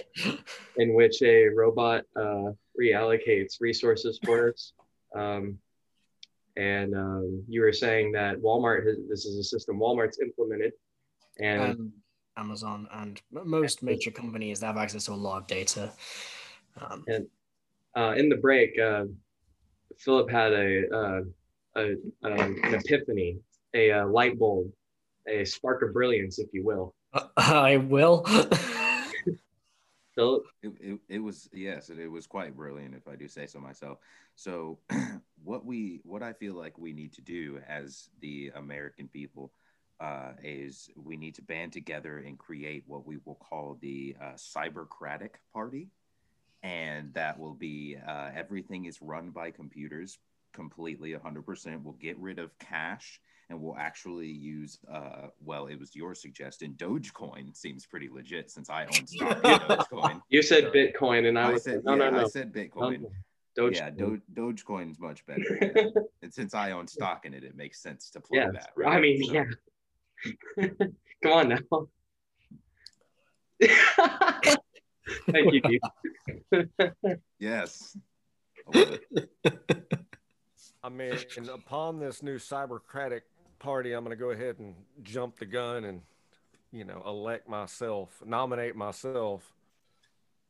in which a robot uh, reallocates resources for us. Um, and um, you were saying that Walmart has this is a system Walmart's implemented, and and Amazon and most major companies have access to a lot of data. Um, uh, in the break, uh, Philip had a, uh, a um, an epiphany, a, uh light bulb, a spark of brilliance, if you will. I will. Philip, It, it, it was yes, it, it was quite brilliant if I do say so myself. So what we what I feel like we need to do as the American people uh, is we need to band together and create what we will call the uh, cybercratic party, and that will be uh, everything is run by computers completely 100% we'll get rid of cash and we'll actually use uh well it was your suggestion dogecoin seems pretty legit since i own stock in dogecoin you said Bitcoin, and I, I was said, no, yeah, no, no, I said Bitcoin. no, Doge. Yeah, Do- Dogecoin's much better. yeah. and since I own stock in it, it makes sense to play yeah, that. I mean, So- yeah. Come on now. Thank you, Keith. Yes. I. I mean, and upon this new cybercratic party, I'm going to go ahead and jump the gun and, you know, elect myself, nominate myself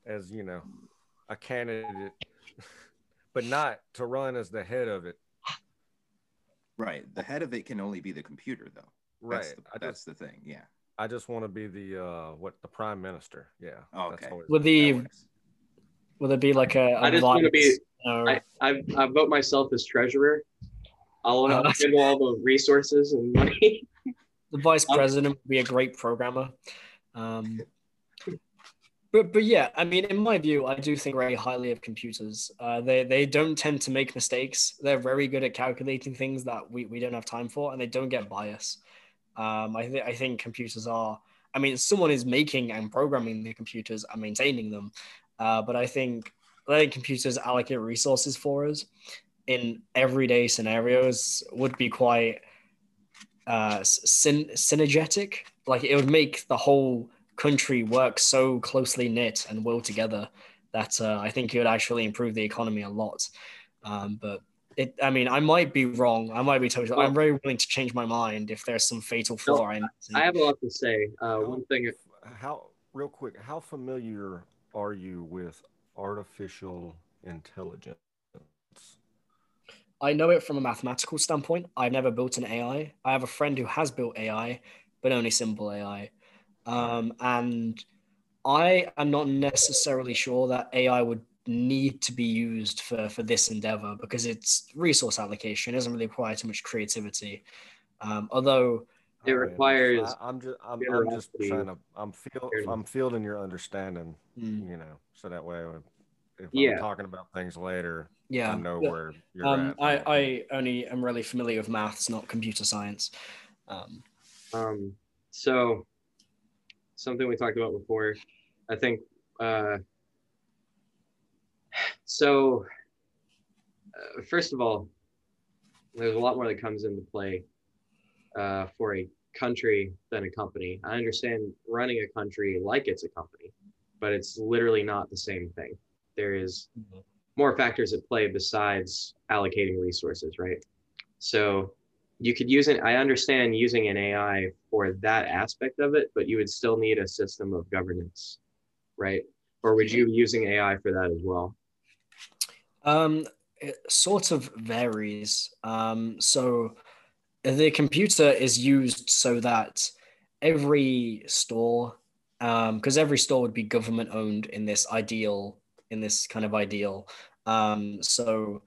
as, you know, a candidate, but not to run as the head of it. Right. The head of it can only be the computer, though. Right. That's, the, that's just, the thing. Yeah. I just want to be the, uh, what, the prime minister. Yeah. Oh, okay. always- Would the works. will there be like a? a I just wanna be- vice, uh, I, I, I vote myself as treasurer. I'll that's- handle all the resources and money. the vice Um, president would be a great programmer. Um, but but yeah, I mean, in my view, I do think very highly of computers. Uh, they they don't tend to make mistakes. They're very good at calculating things that we, we don't have time for, and they don't get bias. Um, I think I think computers are. I mean, someone is making and programming the computers and maintaining them, uh, but I think letting computers allocate resources for us in everyday scenarios would be quite uh, syn- synergetic. Like it would make the whole country work so closely knit and well together that uh, I think it would actually improve the economy a lot. Um, but it, I mean, I might be wrong. I might be totally. I'm very willing to change my mind if there's some fatal flaw in. I have a lot to say. Uh, How- one thing, How, real quick, how familiar are you with artificial intelligence? I know it from a mathematical standpoint. I've never built an AI. I have a friend who has built AI, but only simple AI. Um, and I am not necessarily sure that AI would need to be used for for this endeavor because it's resource allocation. It doesn't really require too much creativity. Um, although it requires. I, am just, I'm, I'm just trying to, I'm feel, I'm fielding your understanding, mm. you know, so that way, if yeah. I'm talking about things later, yeah, I know where you're um, at. I, I only am really familiar with maths, not computer science. Um, um, so something we talked about before, I think. Uh, so, uh, first of all, there's a lot more that comes into play uh, for a country than a company. I understand running a country like it's a company, but it's literally not the same thing. There is more factors at play besides allocating resources, right? So you could use it. I understand using an AI for that aspect of it, but you would still need a system of governance, right? Or would you be using AI for that as well? Um, it sort of varies. Um, so the computer is used so that every store because um, every store would be government owned in this ideal in this kind of ideal um, so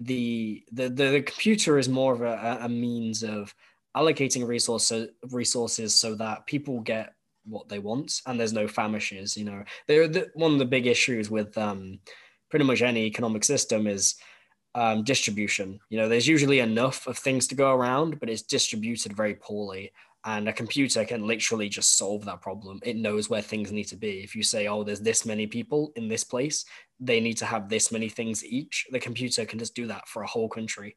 the, the the computer is more of a, a means of allocating resources resources so that people get what they want and there's no famishes you know they're the, one of the big issues with um, pretty much any economic system is um, distribution. You know, there's usually enough of things to go around, but it's distributed very poorly. And a computer can literally just solve that problem. It knows where things need to be. If you say, oh, there's this many people in this place, they need to have this many things each, the computer can just do that for a whole country.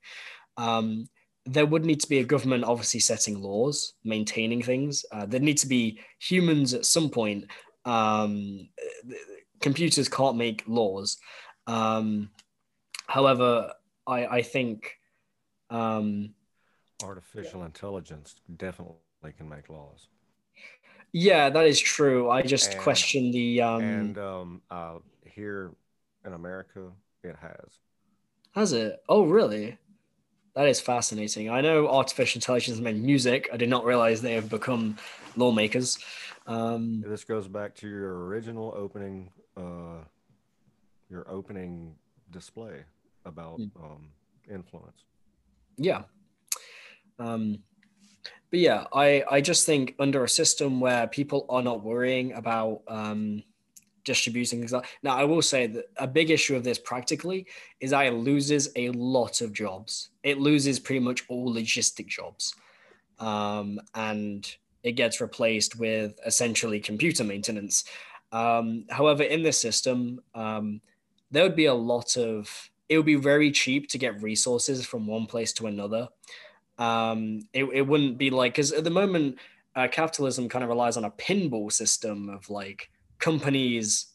Um, there would need to be a government obviously setting laws, maintaining things. Uh, there need to be humans at some point. Um, computers can't make laws. Um, However, I I think um, artificial yeah. intelligence definitely can make laws. Yeah, that is true. I just and, question the um, and um, uh, here in America, it has. Has it? Oh, really? That is fascinating. I know artificial intelligence meant music. I did not realize they have become lawmakers. Um, this goes back to your original opening, uh, your opening display about mm. um, influence. Yeah. Um, but yeah, I, I just think under a system where people are not worrying about um, distributing things. Now, I will say that a big issue of this practically is that it loses a lot of jobs. It loses pretty much all logistic jobs. Um, and it gets replaced with essentially computer maintenance. Um, however, in this system, um, there would be a lot of it would be very cheap to get resources from one place to another. Um, it, it wouldn't be like because at the moment, uh, capitalism kind of relies on a pinball system of like companies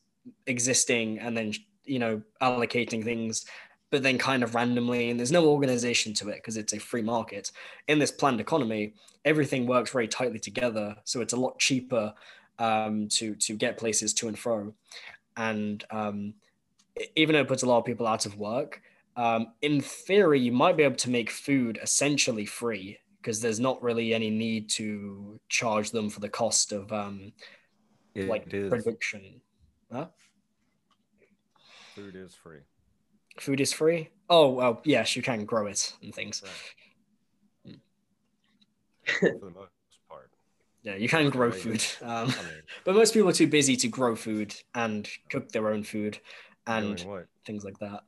existing and then you know allocating things but then kind of randomly and there's no organization to it because it's a free market. In this planned economy everything works very tightly together so it's a lot cheaper um, to to get places to and fro. And um, even though it puts a lot of people out of work, um, in theory, you might be able to make food essentially free because there's not really any need to charge them for the cost of um, like production. Huh? Food is free. Food is free. Oh well, yes, you can grow it and things. Right. for the most part. Yeah, you can grow food, um, but most people are too busy to grow food and cook their own food and things like that.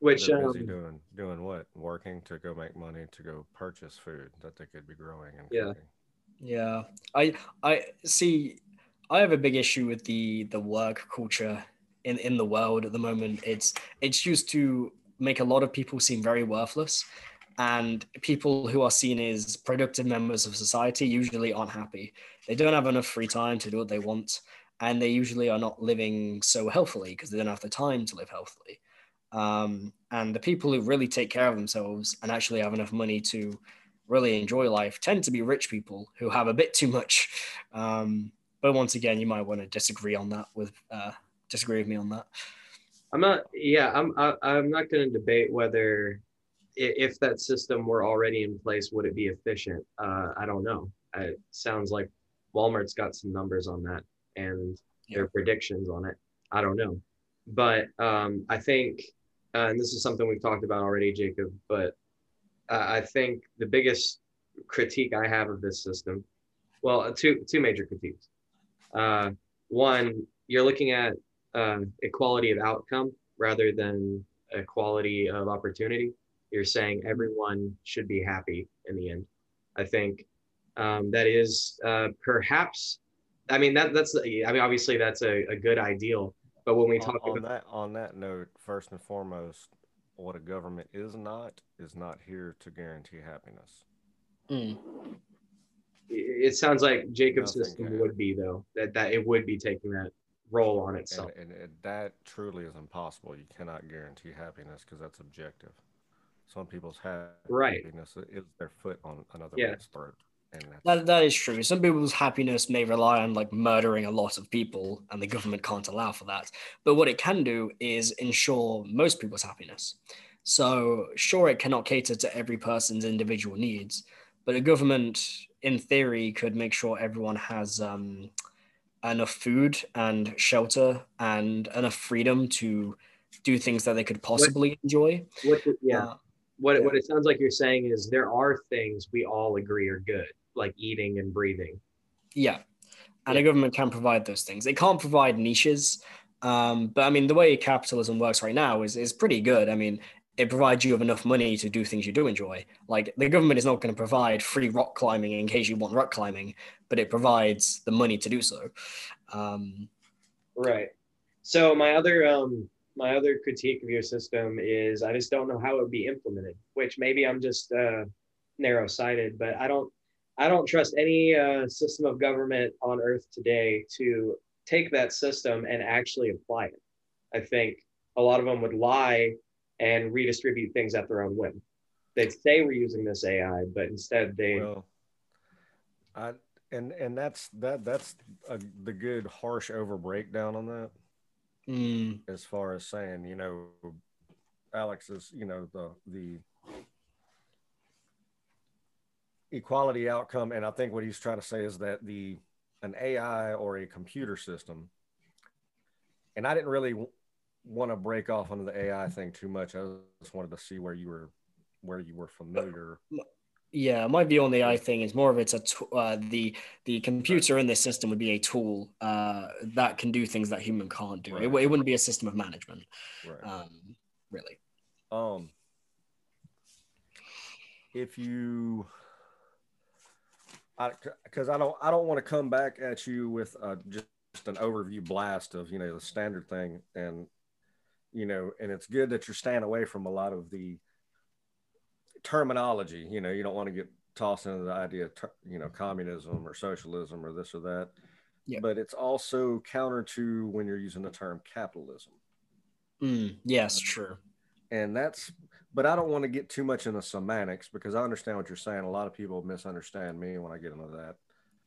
Which um, doing doing what? Working to go make money to go purchase food that they could be growing and yeah. Cooking. Yeah. I I see I have a big issue with the the work culture in in the world at the moment. It's it's used to make a lot of people seem very worthless and people who are seen as productive members of society usually aren't happy. They don't have enough free time to do what they want and they usually are not living so healthily because they don't have the time to live healthily. Um, and the people who really take care of themselves and actually have enough money to really enjoy life tend to be rich people who have a bit too much. Um, but once again, you might want to disagree on that with uh, disagree with me on that. I'm not. Yeah, I'm. I, am i am not going to debate whether if that system were already in place, would it be efficient? Uh, I don't know. It sounds like Walmart's got some numbers on that and yeah. their predictions on it. I don't know. But um, I think, uh, and this is something we've talked about already, Jacob, but uh, I think the biggest critique I have of this system, well, uh, two, two major critiques. Uh, one, you're looking at uh, equality of outcome rather than equality of opportunity. You're saying everyone should be happy in the end. I think um, that is uh, perhaps I mean that that's I mean obviously that's a, a good ideal, but when we talk on, about that on that note, first and foremost, what a government is not is not here to guarantee happiness. Mm. it sounds like Jacob's Nothing system can. would be though that that it would be taking that role on itself. and, and that truly is impossible. You cannot guarantee happiness because that's objective. Some people's Right. happiness is their foot on another Yeah. man's throat, and that's, That, that is true. Some people's happiness may rely on like murdering a lot of people, and the government can't allow for that. But what it can do is ensure most people's happiness. So, sure, it cannot cater to every person's individual needs, but a government, in theory, could make sure everyone has um, enough food and shelter and enough freedom to do things that they could possibly enjoy. What yeah. Uh, what, Yeah. what it sounds like you're saying is there are things we all agree are good, like eating and breathing. Yeah. And Yeah. a government can provide those things. It can't provide niches. Um, but I mean, the way capitalism works right now is, is pretty good. I mean, it provides you with enough money to do things you do enjoy. Like the government is not going to provide free rock climbing in case you want rock climbing, but it provides the money to do so. Um, Right. So my other um my other critique of your system is I just don't know how it would be implemented, which maybe I'm just uh narrow sighted, but I don't I don't trust any uh, system of government on earth today to take that system and actually apply it. I think a lot of them would lie and redistribute things at their own whim. They'd say we're using this AI, but instead they well, I and and that's that that's a, the good harsh over breakdown on that. Mm, as far as saying, you know, Alex is, you know, the the equality outcome, and I think what he's trying to say is that the an AI or a computer system, and I didn't really w- want to break off on the AI thing too much. I just wanted to see where you were where you were familiar. Yeah, my view on the AI thing is more of it's a t- uh, the the computer in this system would be a tool uh, that can do things that human can't do. It, Right. w- it wouldn't be a system of management, Right. um, really. Um, if you, I because I don't I don't want to come back at you with uh, just an overview blast of you know the standard thing and you know and it's good that you're staying away from a lot of the terminology. You know you don't want to get tossed into the idea of ter- you know communism or socialism or this or that. Yeah. But it's also counter to when you're using the term capitalism Mm, yes, true. and that's but i don't want to get too much into semantics because i understand what you're saying a lot of people misunderstand me when i get into that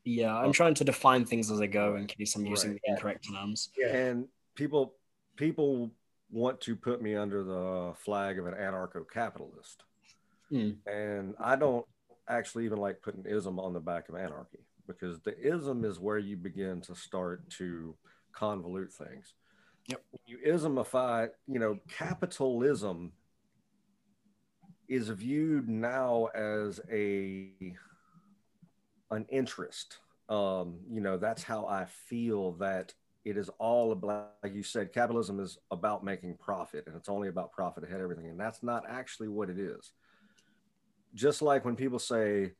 Yeah, I'm trying to define things as I go in case I'm using Right. the incorrect terms. Yeah. and people people want to put me under the flag of an anarcho-capitalist Hmm. and i don't actually even like putting ism on the back of anarchy because the ism is where you begin to start to convolute things Yep. When you ismify you know capitalism is viewed now as a an interest um you know that's how i feel that it is all about like you said capitalism is about making profit and it's only about profit ahead of everything and that's not actually what it is just like when people say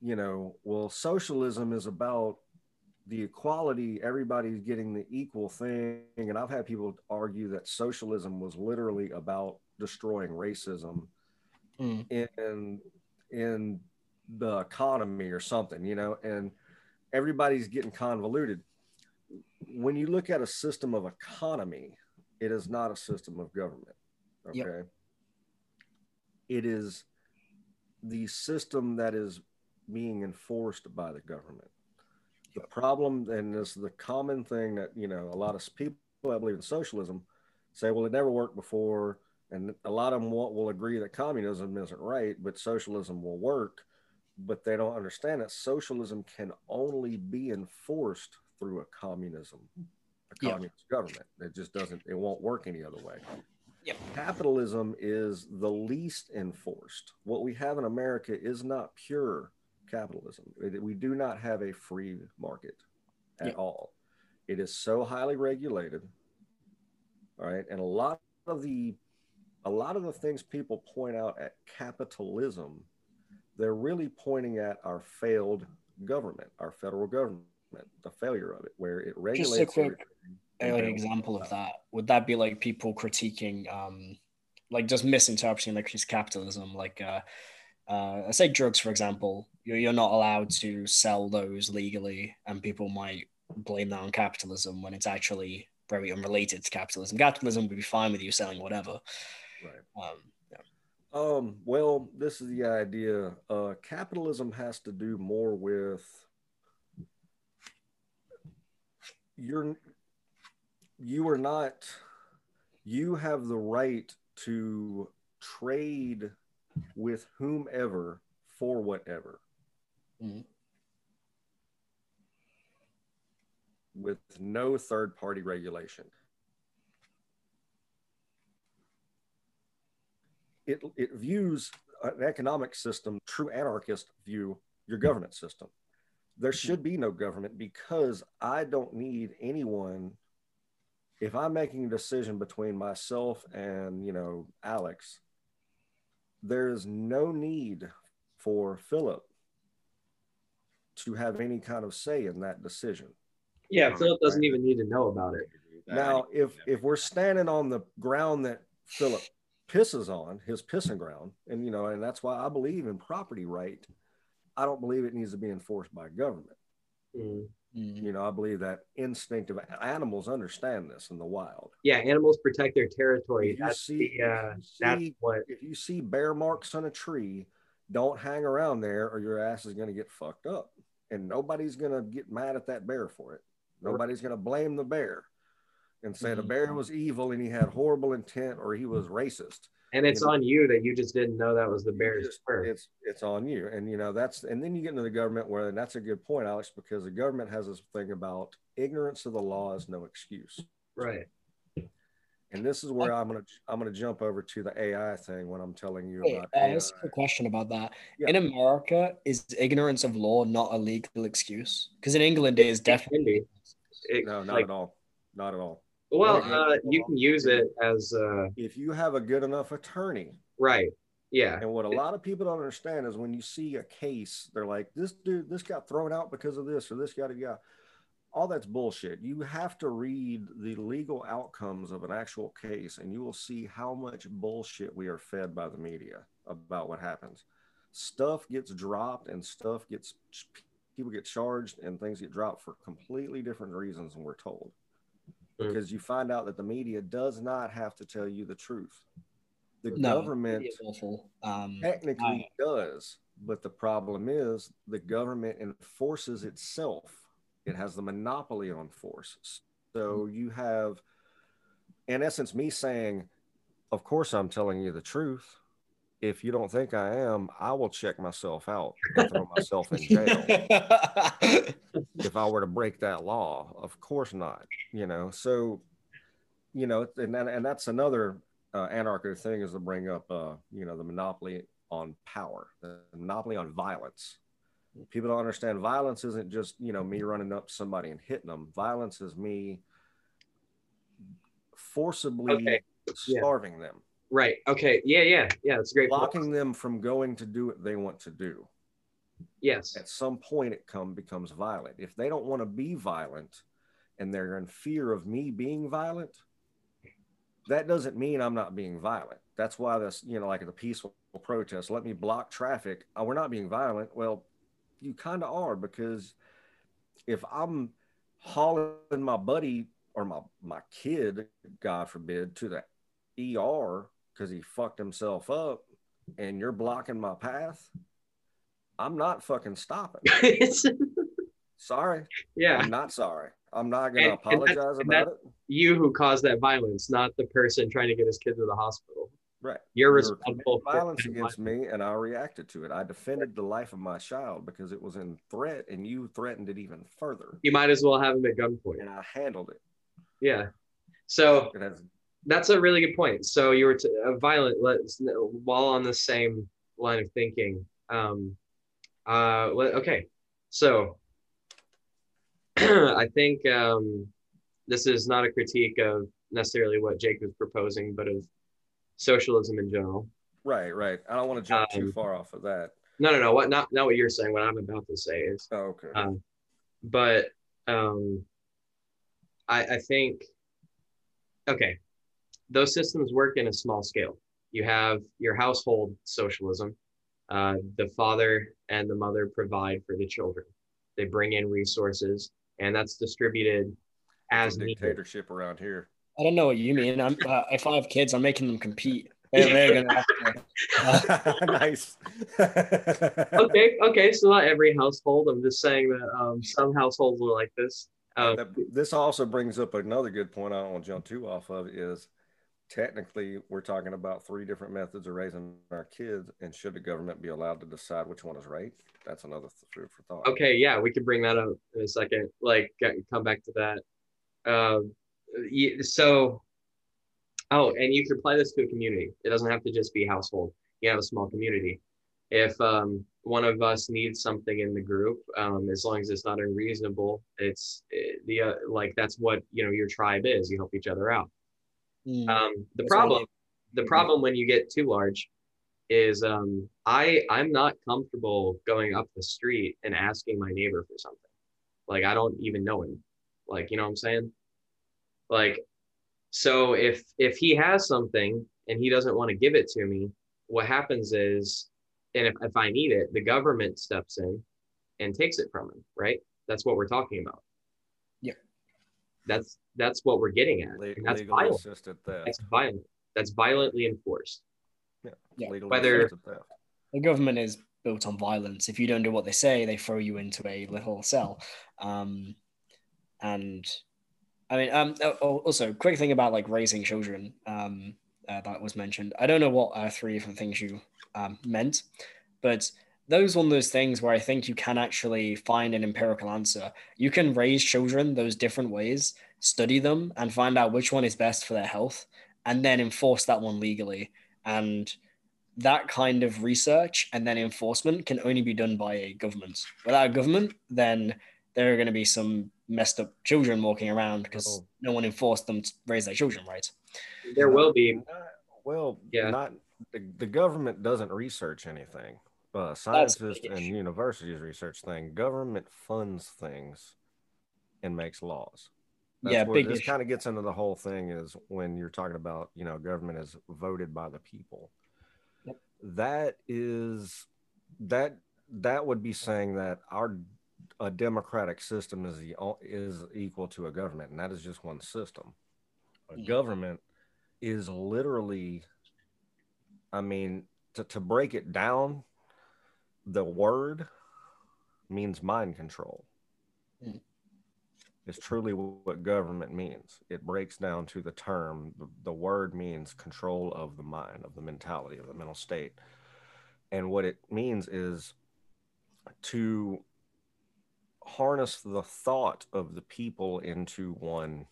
you know well socialism is about the equality everybody's getting the equal thing and i've had people argue that socialism was literally about destroying racism Mm. in in the economy or something you know and everybody's getting convoluted when you look at a system of economy it is not a system of government okay Yep. it is the system that is being enforced by the government the problem and this is the common thing that you know a lot of people that believe in socialism say well it never worked before and a lot of them will, will agree that communism isn't right but socialism will work but they don't understand that socialism can only be enforced through a communism a a communist government. It just doesn't. It won't work any other way. Yep. Capitalism is the least enforced. What we have in America is not pure capitalism. We do not have a free market at Yep. all. It is so highly regulated. All right, and a lot of the a lot of the things people point out at capitalism, they're really pointing at our failed government, our federal government, the failure of it, where it regulates. quick- everything A and they don't example of that would that be like people critiquing, um, like just misinterpreting like his capitalism, like uh, uh, say drugs for example. You're you're not allowed to sell those legally, and people might blame that on capitalism when it's actually very unrelated to capitalism. Capitalism would be fine with you selling whatever. Right. Um, yeah. Um, well, this is the idea. Uh, capitalism has to do more with you're you are not you have the right to trade with whomever for whatever. Mhm. with no third party regulation. It, it views an economic system true anarchist view your government system. There should be no government because i don't need anyone if i'm making a decision between myself and you know alex there's no need for philip to have any kind of say in that decision Yeah, Philip doesn't even need to know about it. now if if we're standing on the ground that philip pisses on his pissing ground and you know and that's why i believe in property right i don't believe it needs to be enforced by government Mm. Mm. you know i believe that instinctive animals understand this in the wild Yeah, animals protect their territory. If you That's see- the uh, you that's what. if you see bear marks on a tree don't hang around there or your ass is going to get fucked up and nobody's going to get mad at that bear for it nobody's going to blame the bear and say the Mhm. bear was evil and he had horrible intent or he was racist And it's you know- on you that you just didn't know that was the You bear's just- fur. it's it's on you and you know that's and then you get into the government where and that's a good point alex because the government has this thing about ignorance of the law is no excuse Right. and this is where i'm gonna i'm gonna jump over to the ai thing when i'm telling you Wait, about uh, AI. have a question about that. Yeah. In America, is ignorance of law not a legal excuse? Because in England, it is definitely. It- no not like- at all not at all Well, uh, you can use it as uh, if you have a good enough attorney right. Yeah. and what a lot of people don't understand is when you see a case they're like this dude this got thrown out because of this or this got yeah all that's bullshit you have to read the legal outcomes of an actual case and you will see how much bullshit we are fed by the media about what happens stuff gets dropped and stuff gets people get charged and things get dropped for completely different reasons than we're told Mm. because you find out that the media does not have to tell you the truth. The No, government Um, technically does but the problem is the government enforces itself. It has the monopoly on force. So you have in essence me saying of course i'm telling you the truth if you don't think i am i will check myself out and throw myself in jail if I were to break that law. Of course not. You know, so you know, and and that's another uh, anarcho thing is to bring up, uh, you know, the monopoly on power, the monopoly on violence. People don't understand violence isn't just you know me running up somebody and hitting them. Violence is me forcibly Okay. Yeah. starving them, Right. Okay. Yeah. Yeah. Yeah. That's great. point. blocking them from going to do what they want to do. Yes. at some point it come becomes violent if they don't want to be violent and they're in fear of me being violent that doesn't mean i'm not being violent that's why this you know like the peaceful protest let me block traffic oh, we're not being violent well you kind of are because if i'm hauling my buddy or my my kid god forbid to the er because he fucked himself up and you're blocking my path i'm not fucking stopping sorry yeah. i'm not sorry i'm not and that's- apologize and about it You who caused that violence, not the person trying to get his kid to the hospital. right You're You responsible for violence against me and i reacted to it i defended the life of my child because it was in threat and you threatened it even further You might as well have him at gunpoint. and i handled it Yeah. So It has that's a really good point. So you were t- uh, violent. Let's while on the same line of thinking. Um, uh, let- okay, so I think um, this is not a critique of necessarily what Jake was proposing, but of socialism in general. right, right. I don't want to jump too Um, far off of that. No, no, no. What not not what you're saying. What I'm about to say is Oh, okay. um, but um, I, I think okay, those systems work in a small scale. You have your household socialism. Uh, the father and the mother provide for the children. They bring in resources, and that's distributed as It's a needed. dictatorship around here. I don't know what you mean. I'm, uh, if I have kids, I'm making them compete. They're, they're gonna have to, nice. Okay, okay. So not every household. I'm just saying that um, some households are like this. Um, this also brings up another good point I don't want to jump too off of is technically we're talking about three different methods of raising our kids and should the government be allowed to decide which one is right? That's another food for thought. Okay yeah we can bring that up in a second like come back to that. Um so oh and you can apply this to a community. It doesn't have to just be household. You have a small community. If um one of us needs something in the group um as long as it's not unreasonable it's eh, the uh, like that's what you know your tribe is. You help each other out Mm. um the That's problem the problem when you get too large is um i i'm not comfortable going up the street and asking my neighbor for something. Like i don't even know him. Like you know what i'm saying? Like so if if he has something and he doesn't want to give it to me what happens is and if, if i need it the government steps in and takes it from him right? That's what we're talking about. That's that's what we're getting at Le- that's violent assisted theft that's violent that's violently enforced Yeah. legally Whether- the government is built on violence. If you don't do what they say, they throw you into a little cell. Um, and I mean, um, oh, oh, also, quick thing about like raising children um, uh, that was mentioned. I don't know what uh, three different things you um, meant, but those one of those things where I think you can actually find an empirical answer. You can raise children those different ways, study them, and find out which one is best for their health, and then enforce that one legally. And that kind of research and then enforcement can only be done by a government. Without a government, then there are going to be some messed up children walking around because Oh. no one enforced them to raise their children right. there will be Not- well Yeah. not the, the government doesn't research anything uh, scientists and issue. universities research thing. government funds things and makes laws That's yeah, big this kind of gets into the whole thing is when you're talking about you know government is voted by the people Yep. that is that that would be saying that our a democratic system is the is equal to a government and that is just one system a Mhm. government is literally i mean to, to break it down the word means mind control. Mhm. it's truly what government means. It breaks down to the term. The word means control of the mind of the mentality of the mental state. And what it means is to harness the thought of the people into one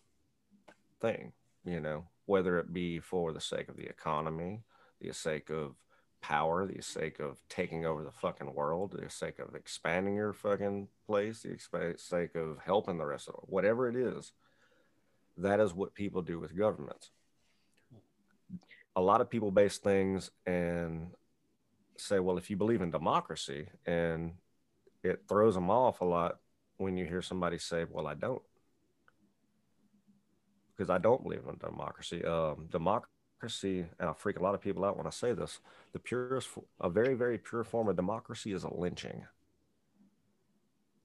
thing you know whether it be for the sake of the economy the sake of power the sake of taking over the fucking world the sake of expanding your fucking place the sake of helping the rest of it whatever it is that is what people do with governments a lot of people base things and say well if you believe in democracy and it throws them off a lot when you hear somebody say well i don't because I don't believe in democracy. Um, democracy, and I'll freak a lot of people out when I say this. The purest, a very, very pure form of democracy is a lynching,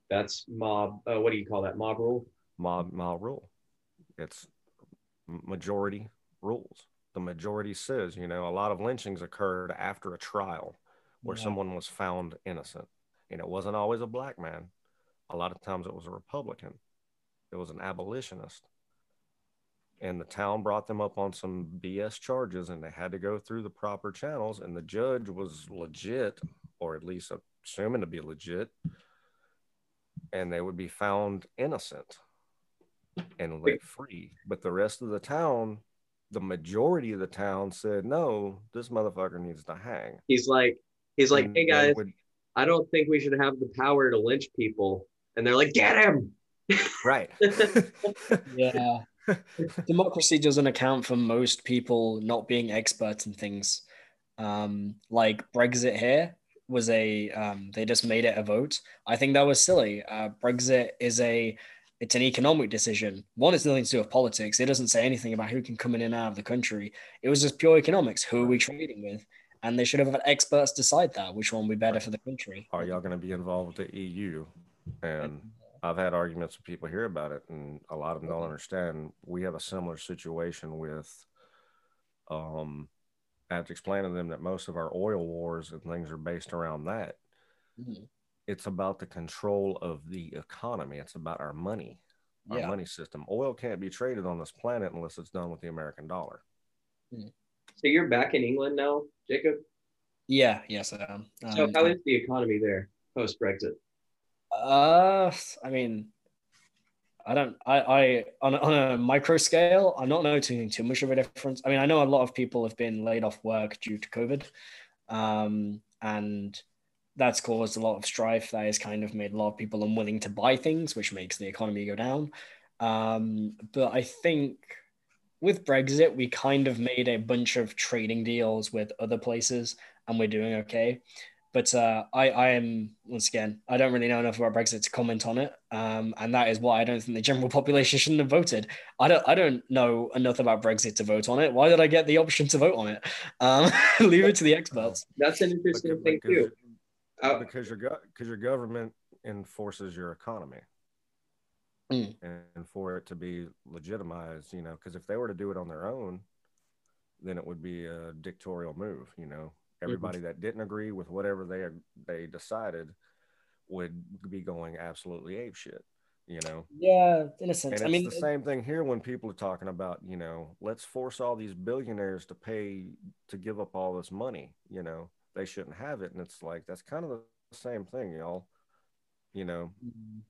that's mob uh, what do you call that mob rule mob, mob rule. It's majority rules. The majority says, you know, a lot of lynchings occurred after a trial where Yeah. someone was found innocent, and it wasn't always a black man. A lot of times it was a Republican. It was an abolitionist. And the town brought them up on some BS charges and they had to go through the proper channels and the judge was legit or at least assuming to be legit and they would be found innocent and let free. But the rest of the town, the majority of the town said, no, this motherfucker needs to hang. He's like, he's like, And hey guys, would- I don't think we should have the power to lynch people. And they're like, get him. right. Yeah. Democracy doesn't account for most people not being experts in things. Um, like Brexit here was a, um, they just made it a vote. I think that was silly. Uh, Brexit is a, it's an economic decision. One, it's nothing to do with politics. It doesn't say anything about who can come in and out of the country. It was just pure economics. Who are we trading with? And they should have had experts decide that, which one would be better for the country. Are y'all going to be involved with the EU? And I've had arguments with people here about it, and a lot of them don't understand. We have a similar situation with, um, I have to explain to them that most of our oil wars and things are based around that. Mhm. It's about the control of the economy. It's about our money, our Yeah. money system. Oil can't be traded on this planet unless it's done with the American dollar. So you're back in England now, Jacob? Yeah. Yes, I am. So Um, how is the economy there post Brexit? Uh, I mean, I don't. I, I on on a micro scale, I'm not noticing too much of a difference. I mean, I know a lot of people have been laid off work due to COVID, um, and that's caused a lot of strife. That has kind of made a lot of people unwilling to buy things, which makes the economy go down. Um, but I think with Brexit, we kind of made a bunch of trading deals with other places, and we're doing okay but uh, I, I am once again I don't really know enough about Brexit to comment on it, um, and that is why I don't think the general population shouldn't have voted. I don't I don't know enough about Brexit to vote on it. Why did I get the option to vote on it? Um, leave it to the experts. That's an interesting Because, thing because- too. Uh, because your because your government enforces your economy, Mm. and for it to be legitimized, you know, because if they were to do it on their own, then it would be a dictatorial move. You know, everybody that didn't agree with whatever they they decided would be going absolutely ape shit. You know, Yeah, in a and sense. it's I mean, the same thing here when people are talking about, you know, let's force all these billionaires to pay to give up all this money. You know, they shouldn't have it, and it's like that's kind of the same thing, y'all. You know,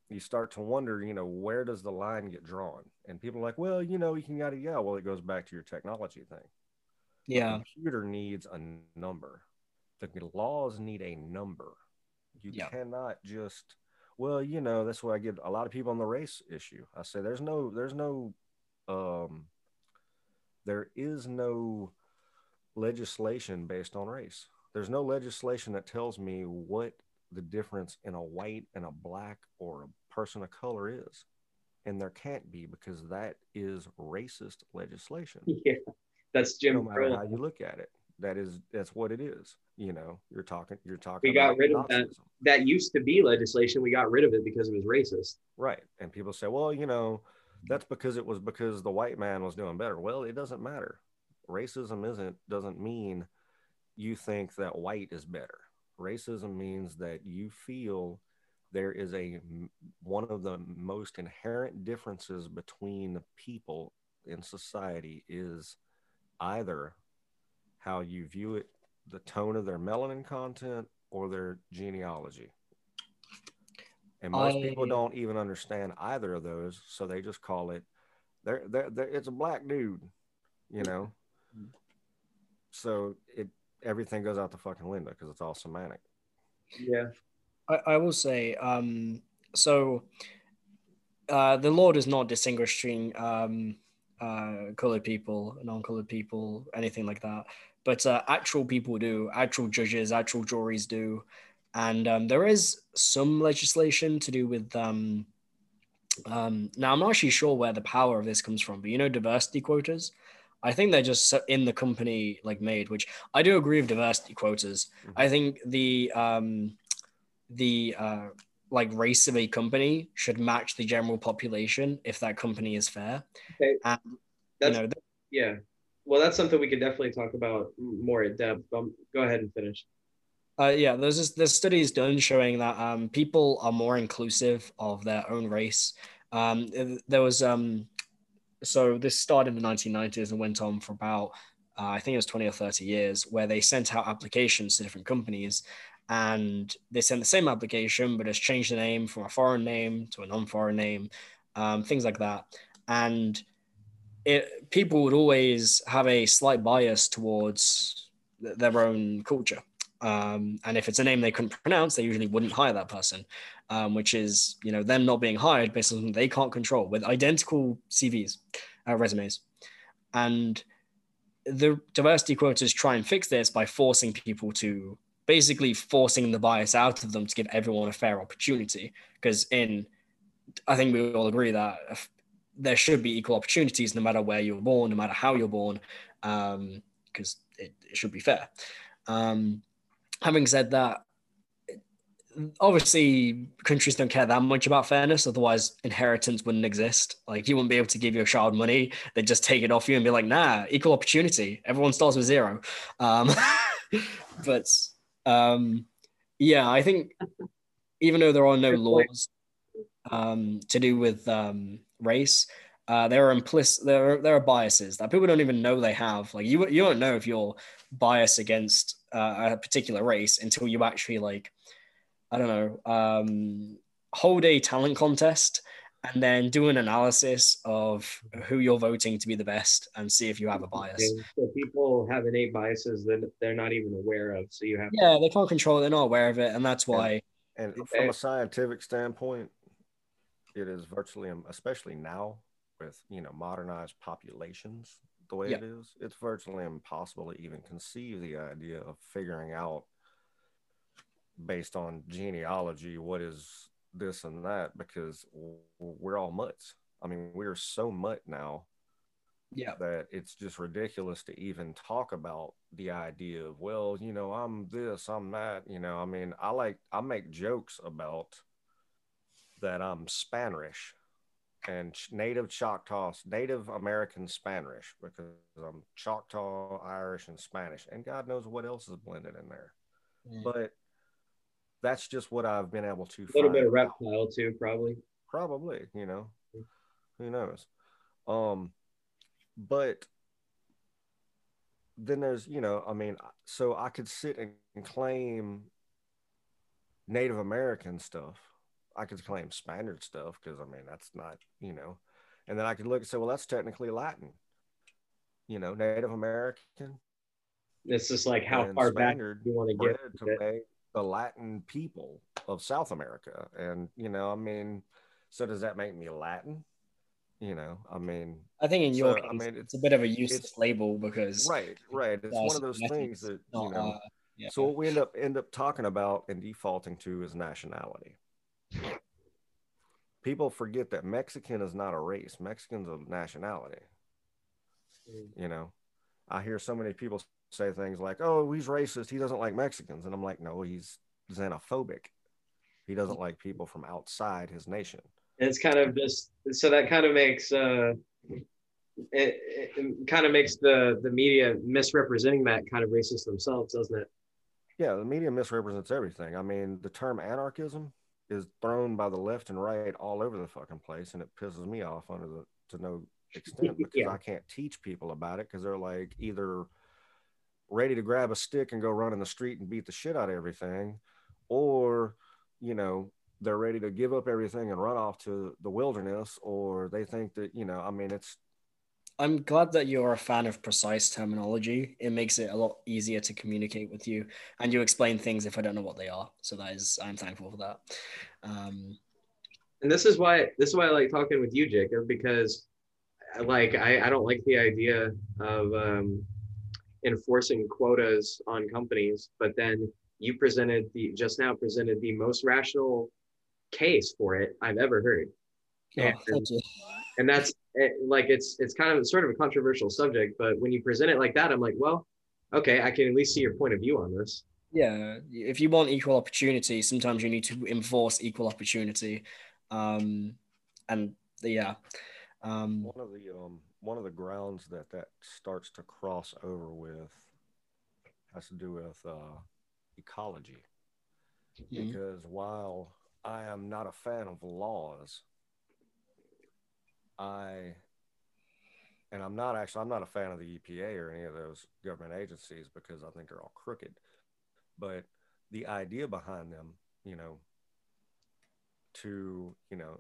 you start to wonder, you know, where does the line get drawn? And people are like, well, you know, you can yada yada. Well, it goes back to your technology thing. Yeah, computer needs a number. The laws need a number. You Yeah. cannot just well, you know, that's why I get a lot of people on the race issue. I say there's no there's no um there is no legislation based on race. There's no legislation that tells me what the difference in a white and a black or a person of color is. And there can't be because that is racist legislation yeah, that's Jim no matter Crow. how you look at it. That is that's what it is. You know, you're talking you're talking We got rid of that. That used to be legislation. We got rid of it because it was racist. Right. And people say, well, you know, that's because it was because the white man was doing better. Well, it doesn't matter. Racism isn't doesn't mean you think that white is better. Racism means that you feel there is a one of the most inherent differences between people in society is either how you view it, the tone of their melanin content, or their genealogy. And most I- people don't even understand either of those, so they just call it they're, they're, they're, it's a black dude, you know. So it everything goes out the fucking window because it's all semantic. Yeah. I, I will say, um, so uh, the law does not distinguish between um, uh, colored people, non-colored people, anything like that. But uh, actual people do, actual judges, actual juries do, and um, there is some legislation to do with. Um, um, now, I'm not actually sure where the power of this comes from, but you know, diversity quotas. I think they're just in the company like made, which I do agree with diversity quotas. Mhm. I think the um, the uh, like race of a company should match the general population if that company is fair. Okay. And, you That's know, th- yeah. Well, that's something we could definitely talk about more in depth. Um, go ahead and finish. uh, yeah, there's this, there's studies done showing that um, people are more inclusive of their own race. Um, there was um, so this started in the 1990s and went on for about uh, I think it was 20 or 30 years, where they sent out applications to different companies, and they sent the same application but has changed the name from a foreign name to a non-foreign name, um, things like that. and it people would always have a slight bias towards th- their own culture. Um, and if it's a name they couldn't pronounce, they usually wouldn't hire that person, um, which is you know them not being hired based on they can't control with identical CVs, uh, resumes, and the diversity quotas try and fix this by forcing people to basically forcing the bias out of them to give everyone a fair opportunity. Because in, I think we all agree that there should be equal opportunities no matter where you're born, no matter how you're born, because um, it, it, should be fair. Um, having said that, obviously countries don't care that much about fairness otherwise inheritance wouldn't exist like you wouldn't be able to give your child money they'd just take it off you and be like nah equal opportunity everyone starts with zero um, but um, yeah i think even though there are no laws um, to do with um, race uh, there are implicit there are, there are biases that people don't even know they have. Like you you don't know if you're biased against uh, a particular race until you actually like I don't know, um, hold a talent contest and then do an analysis of mm-hmm. who you're voting to be the best and see if you have a mm-hmm. bias. So people have innate biases that they're not even aware of. So you have yeah, they can't control it. They're not aware of it, and that's why. And, and from a scientific standpoint, it is virtually, um, especially now with you know modernized populations the way it is, it's virtually impossible to even conceive the idea of figuring out based on genealogy what is this and that because we're all mutts. I mean, we're so mutt now yeah that it's just ridiculous to even talk about the idea of well you know i'm this i'm that you know i mean i like i make jokes about that i'm spanish and native choctaws native american spanish because i'm choctaw irish and spanish and god knows what else is blended in there mm. but that's just what I've been able to. A little bit of reptile out. too, probably. Probably, you know, who knows? Um, but then there's, you know, I mean, so I could sit and claim Native American stuff. I could claim Spaniard stuff because I mean that's not, you know, and then I could look and say, well, that's technically Latin. You know, Native American. It's just like how far Spaniard back you want to get. To the Latin people of South America. And, you know, I mean, so does that make me Latin? You know, I mean, I think in your so, case, I mean, it's, it's, a bit of a useless label because right, right. It's one of those things that not, you know. Uh, yeah. So what we end up end up talking about and defaulting to is nationality. People forget that Mexican is not a race. Mexican's a nationality. Mm. You know, I hear so many people say things like, "Oh, he's racist. He doesn't like Mexicans," and I'm like, "No, he's xenophobic. He doesn't like people from outside his nation." It's kind of just so that kind of makes uh, it, it kind of makes the the media misrepresenting that kind of racist themselves, doesn't it? Yeah, the media misrepresents everything. I mean, the term anarchism is thrown by the left and right all over the fucking place, and it pisses me off under the to no extent because yeah. I can't teach people about it because they're like either ready to grab a stick and go run in the street and beat the shit out of everything, or, you know, they're ready to give up everything and run off to the wilderness, or they think that, you know, I mean, it's. I'm glad that you're a fan of precise terminology. It makes it a lot easier to communicate with you, and you explain things if I don't know what they are. So that is, I'm thankful for that. Um, and this is why this is why I like talking with you, Jacob, because like I, I don't like the idea of um, enforcing quotas on companies, but then you presented the just now presented the most rational case for it I've ever heard. Oh, and, and that's it, like it's it's kind of sort of a controversial subject, but when you present it like that, I'm like, well, okay, I can at least see your point of view on this. Yeah, if you want equal opportunity, sometimes you need to enforce equal opportunity, um, and yeah. Um, one of the um, one of the grounds that that starts to cross over with has to do with uh, ecology. Mm-hmm. Because while I am not a fan of laws, I and I'm not actually I'm not a fan of the EPA or any of those government agencies because I think they're all crooked. But the idea behind them, you know, to you know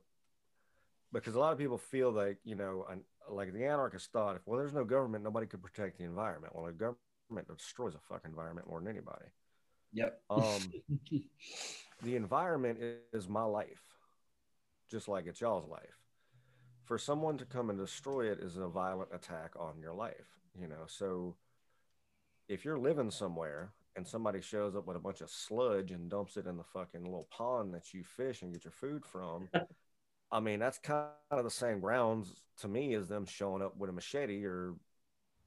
because a lot of people feel like you know, an, like the anarchist thought, if well, there's no government, nobody could protect the environment. Well, the government destroys a fucking environment more than anybody. Yep. Um, the environment is my life, just like it's y'all's life. For someone to come and destroy it is a violent attack on your life, you know. So if you're living somewhere and somebody shows up with a bunch of sludge and dumps it in the fucking little pond that you fish and get your food from, I mean, that's kind of the same grounds to me as them showing up with a machete or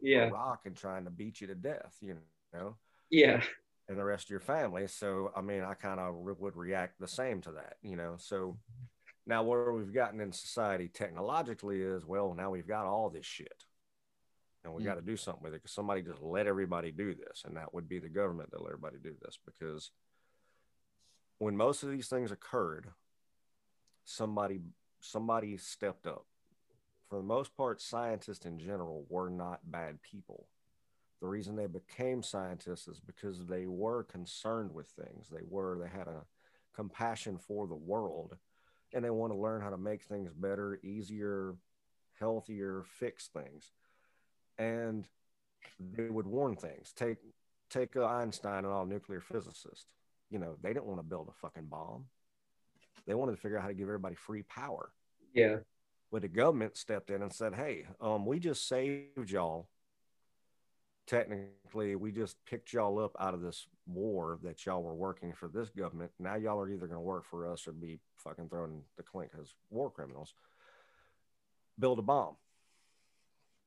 Yeah. a rock and trying to beat you to death, you know, Yeah. and the rest of your family. So, I mean, I kind of re- would react the same to that, you know. So now where we've gotten in society technologically is, well, now we've got all this shit. And we Mm. got to do something with it because somebody just let everybody do this. And that would be the government that let everybody do this because when most of these things occurred, somebody somebody stepped up. For the most part, scientists in general were not bad people. The reason they became scientists is because they were concerned with things. They were they had a compassion for the world and they want to learn how to make things better, easier, healthier, fix things. And they would warn things. Take take Einstein and all nuclear physicists. You know, they didn't want to build a fucking bomb. They wanted to figure out how to give everybody free power. Yeah. But the government stepped in and said, "Hey, um, we just saved y'all. Technically, we just picked y'all up out of this war that y'all were working for this government. Now y'all are either going to work for us or be fucking thrown in the clink as war criminals. Build a bomb."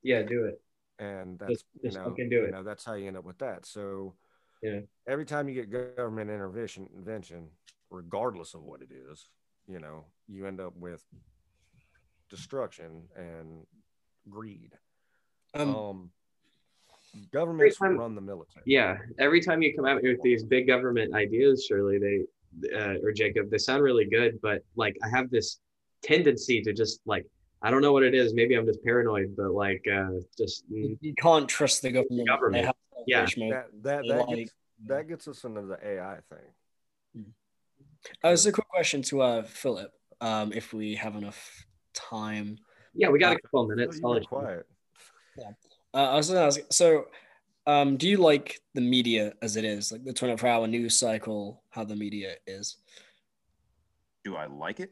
Yeah. Do it. and that's Just- you know, fucking do you know that's how you end up with that. So Yeah. every time you get government intervention, invention, regardless of what it is, you know, you end up with destruction and greed. Um, Um, governments time- run the military. Yeah. Every time you come out with these big government ideas, Shirley, they uh, or Jacob, they sound really good, but like I have this tendency to just like I don't know what it is. Maybe I'm just paranoid, but like uh, just you can't trust the government. Government. Yeah. That that that like- gets that gets us into the AI thing. Uh, so a quick question to uh, Philip, um, if we have enough time. yeah, we got a couple of Oh, minutes. you've I'll been let you- quiet. Uh, I was going to ask, so um, do you like the media as it is, like the 24 hour news cycle, how the media is? Do I like it?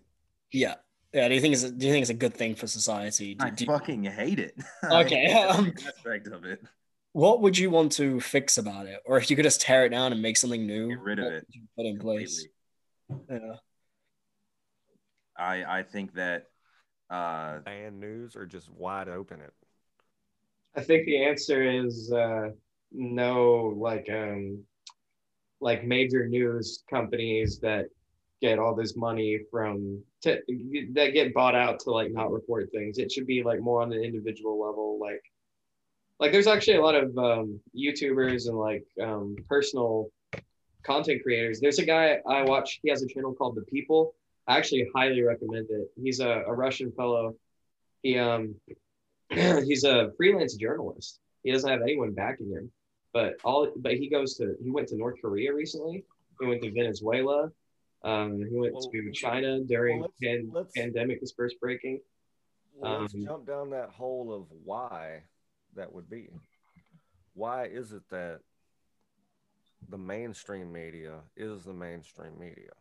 Yeah. Yeah. Do you think it's a, do you think it's a good thing for society? Do, I do you- fucking hate it. Okay, um, aspect of it. what would you want to fix about it? Or if you could just tear it down and make something new, Get rid of what it would you put in place? Completely. Yeah. I I think that uh, And news or just wide open it. I think the answer is uh, no, like um, like major news companies that get all this money from to, that get bought out to like not report things. It should be like more on an individual level. Like, like there's actually a lot of um, YouTubers and like um, personal content creators. There's a guy I watch. He has a channel called The People. I actually highly recommend it. He's a, a Russian fellow. He um he's a freelance journalist. He doesn't have anyone backing him, but all but he goes to he went to North Korea recently. He went to Venezuela. Um, he went Well, to China during well, let's- pan, let's- pandemic was first breaking. Well, let's Um, jump down that hole of why that would be. Why is it that the mainstream media is the mainstream media?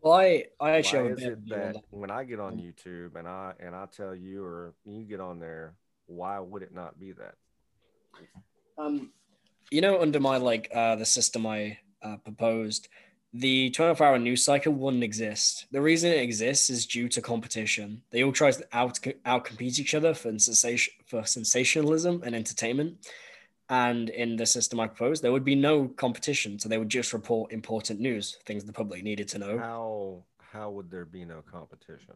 Well, I, I actually Why is it of a view on that that. when I get on YouTube and I and I tell you or you get on there, why would it not be that? Um, you know, under my like uh, the system I uh, proposed, the 24 hour news cycle wouldn't exist. The reason it exists is due to competition. They all try to out out compete each other for sensation for sensationalism and entertainment. And in the system I proposed, there would be no competition, so they would just report important news, things the public needed to know. How how would there be no competition?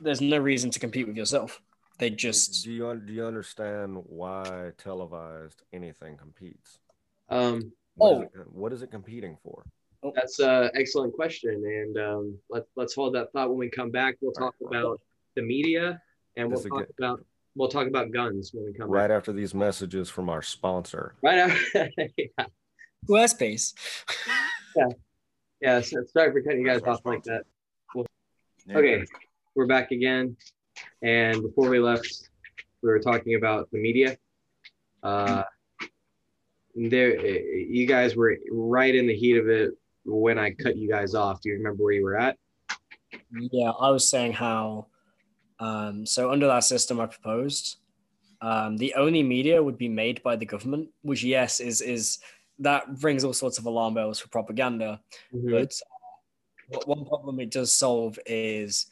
There's no reason to compete with yourself. They just do you do you understand why televised anything competes? Um, What is Oh. it, what is it competing for? that's an excellent question, and um, let's let's hold that thought when we come back. We'll talk about the media, and we'll This is talk good. about we'll talk about guns when we come Right back. after these messages from our sponsor. Right after. yeah. Squarespace. Yeah. So sorry for cutting you guys off like that. Yeah. Okay. we're back again. And before we left, we were talking about the media. Uh, there, you guys were right in the heat of it when I cut you guys off. Do you remember where you were at? Yeah, I was saying how. Um, so under that system I proposed, um, the only media would be made by the government, which yes is is that rings all sorts of alarm bells for propaganda. Mm-hmm. But uh, one problem it does solve is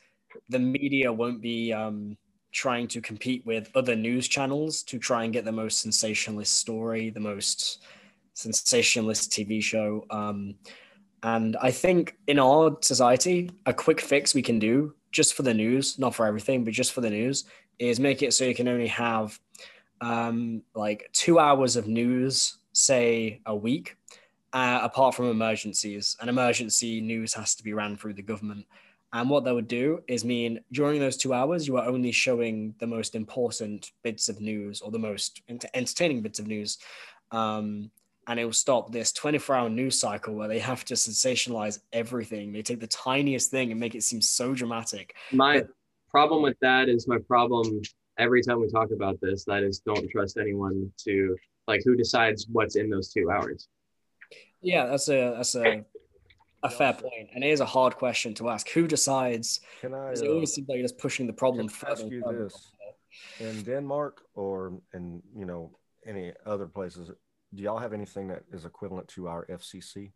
the media won't be um, trying to compete with other news channels to try and get the most sensationalist story, the most sensationalist TV show. Um, and I think in our society, a quick fix we can do just for the news, not for everything, but just for the news, is make it so you can only have um, like two hours of news, say a week, uh, apart from emergencies. And emergency news has to be ran through the government. And what that would do is mean during those two hours, you are only showing the most important bits of news or the most entertaining bits of news. Um, and it will stop this 24 hour news cycle where they have to sensationalize everything. They take the tiniest thing and make it seem so dramatic. My but, problem with that is my problem every time we talk about this that is don't trust anyone to like who decides what's in those two hours. Yeah, that's a that's a a fair point, and it is a hard question to ask. Who decides? Can I? It always uh, seems like you're just pushing the problem further. Ask you this: in Denmark or in you know any other places, do y'all have anything that is equivalent to our FCC?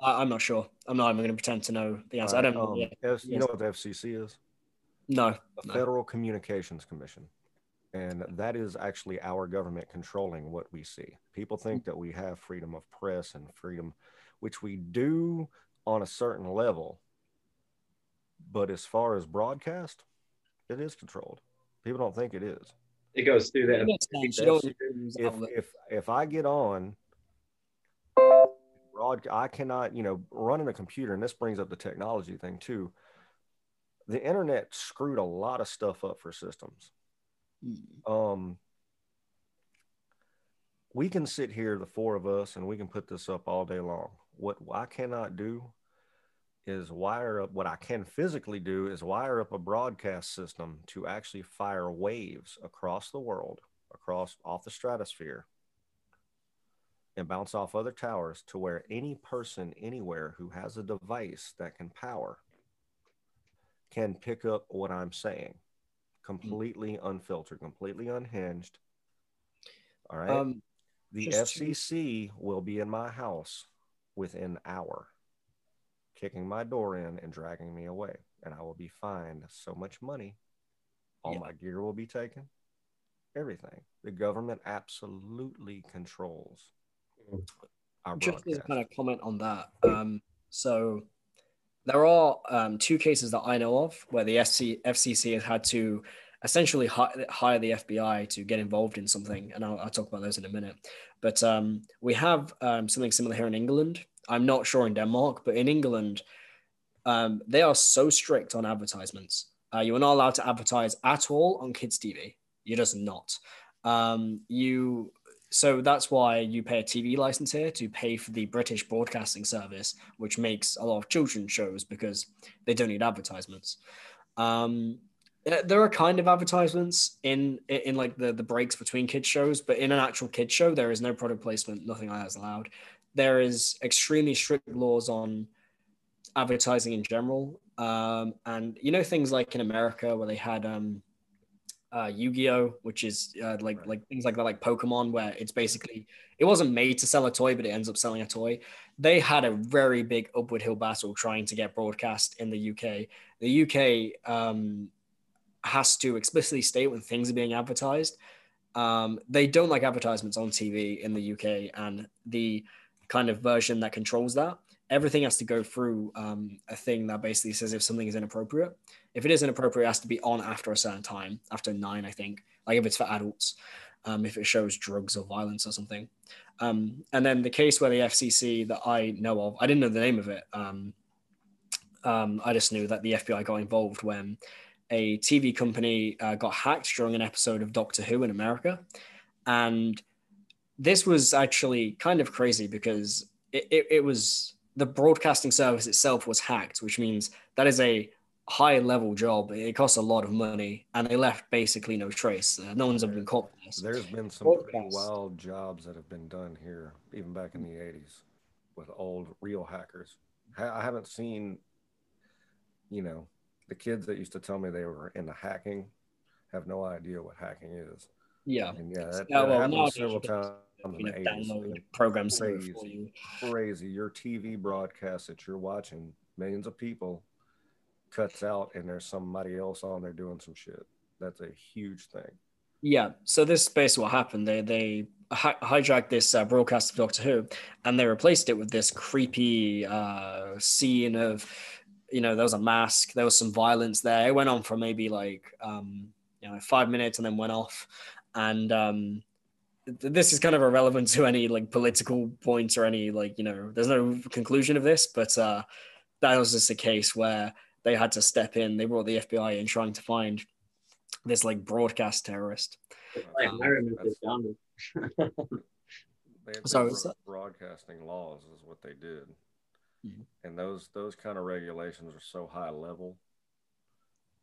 I, am not sure. I'm not even going to pretend to know the answer. Right, I don't know. Um, F, you know what the FCC is? No. The no. Federal Communications Commission. And that is actually our government controlling what we see. People think that we have freedom of press and freedom, which we do on a certain level. But as far as broadcast, it is controlled. People don't think it is. It goes through that. If, if, if I get on, broad, I cannot, you know, running a computer, and this brings up the technology thing too. The internet screwed a lot of stuff up for systems. Mm. Um, we can sit here, the four of us, and we can put this up all day long. What I cannot do is wire up what I can physically do is wire up a broadcast system to actually fire waves across the world, across off the stratosphere, and bounce off other towers to where any person anywhere who has a device that can power can pick up what I'm saying completely unfiltered, completely unhinged. All right. Um, the FCC to... will be in my house within an hour kicking my door in and dragging me away. And I will be fined so much money. All yeah. my gear will be taken. Everything. The government absolutely controls our Just to kind of comment on that. Um, so there are um, two cases that I know of where the FC, FCC has had to essentially hire the FBI to get involved in something, and I'll, I'll talk about those in a minute. But um, we have um, something similar here in England, I'm not sure in Denmark, but in England, um, they are so strict on advertisements. Uh, you are not allowed to advertise at all on kids' TV. You're just not. Um, you so that's why you pay a TV license here to pay for the British Broadcasting Service, which makes a lot of children's shows because they don't need advertisements. Um, there are kind of advertisements in in like the the breaks between kids shows, but in an actual kids show, there is no product placement. Nothing like that is allowed there is extremely strict laws on advertising in general. Um, and you know things like in America where they had um, uh, Yu-Gi-Oh, which is uh, like right. like things like that, like Pokemon, where it's basically it wasn't made to sell a toy, but it ends up selling a toy. They had a very big upward hill battle trying to get broadcast in the UK. The UK um, has to explicitly state when things are being advertised. Um, they don't like advertisements on TV in the UK, and the kind of version that controls that. Everything has to go through um, a thing that basically says if something is inappropriate. If it is inappropriate, it has to be on after a certain time, after nine, I think. Like if it's for adults, um, if it shows drugs or violence or something. Um, and then the case where the FCC that I know of, I didn't know the name of it. Um, um, I just knew that the FBI got involved when a TV company uh, got hacked during an episode of Doctor Who in America. And this was actually kind of crazy because it, it, it, was the broadcasting service itself was hacked, which means that is a high level job. It costs a lot of money, and they left basically no trace. Uh, no one's ever been caught. This. There's been some pretty wild jobs that have been done here, even back in the 80s with old real hackers. I haven't seen, you know, the kids that used to tell me they were into hacking have no idea what hacking is. Yeah. And yeah, that, Yeah, well, happened several times You know, download programs for Crazy. you. crazy. Your TV broadcast that you're watching, millions of people, cuts out, and there's somebody else on there doing some shit. That's a huge thing. Yeah. So this is basically what happened. They they hi- hijacked this uh, broadcast of Doctor Who, and they replaced it with this creepy uh, scene of, you know, there was a mask, there was some violence there. It went on for maybe like um, you know five minutes, and then went off. And um, this is kind of irrelevant to any like political points or any like you know. There's no conclusion of this, but uh, that was just a case where they had to step in. They brought the FBI in trying to find this like broadcast terrorist. Like, I remember That's- Donald. They, they Sorry, broke that? broadcasting laws is what they did, Mhm. and those those kind of regulations are so high level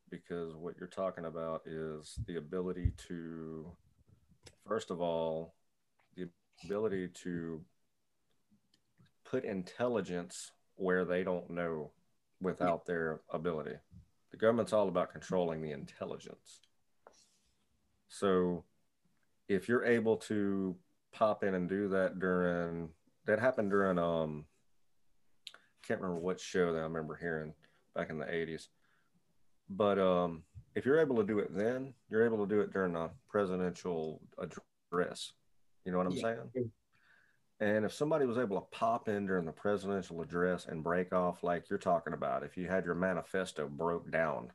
because what you're talking about is the ability to, first of all, the ability to put intelligence where they don't know without their ability. The government's all about controlling the intelligence. So if you're able to pop in and do that during that happened during um can't remember what show that I remember hearing back in the 80s. But um if you're able to do it then, you're able to do it during a presidential address. You know what I'm Yeah. saying? And if somebody was able to pop in during the presidential address and break off like you're talking about, if you had your manifesto broke down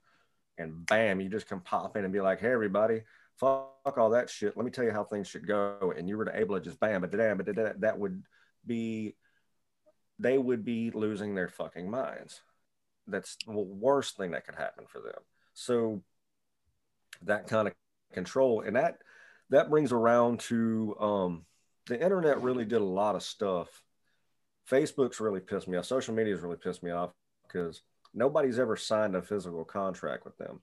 and bam, you just can pop in and be like, hey, everybody, fuck all that shit. Let me tell you how things should go. And you were able to just bam, but damn, but that, that would be, they would be losing their fucking minds. That's the worst thing that could happen for them. So that kind of control and that, that brings around to, um, the internet really did a lot of stuff. Facebook's really pissed me off. Social media's really pissed me off because nobody's ever signed a physical contract with them.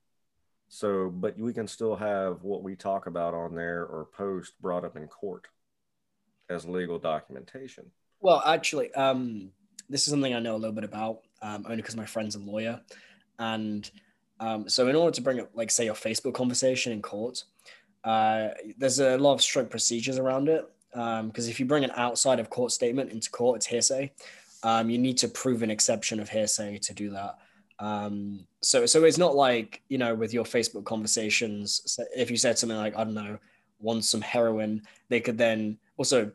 So, but we can still have what we talk about on there or post brought up in court as legal documentation. Well, actually, um, this is something I know a little bit about, um, only because my friend's a lawyer. And um, so, in order to bring up, like, say, your Facebook conversation in court, uh, there's a lot of strict procedures around it. Because if you bring an outside of court statement into court, it's hearsay. Um, you need to prove an exception of hearsay to do that. Um, so, so it's not like you know with your Facebook conversations. If you said something like, I don't know, want some heroin, they could then also.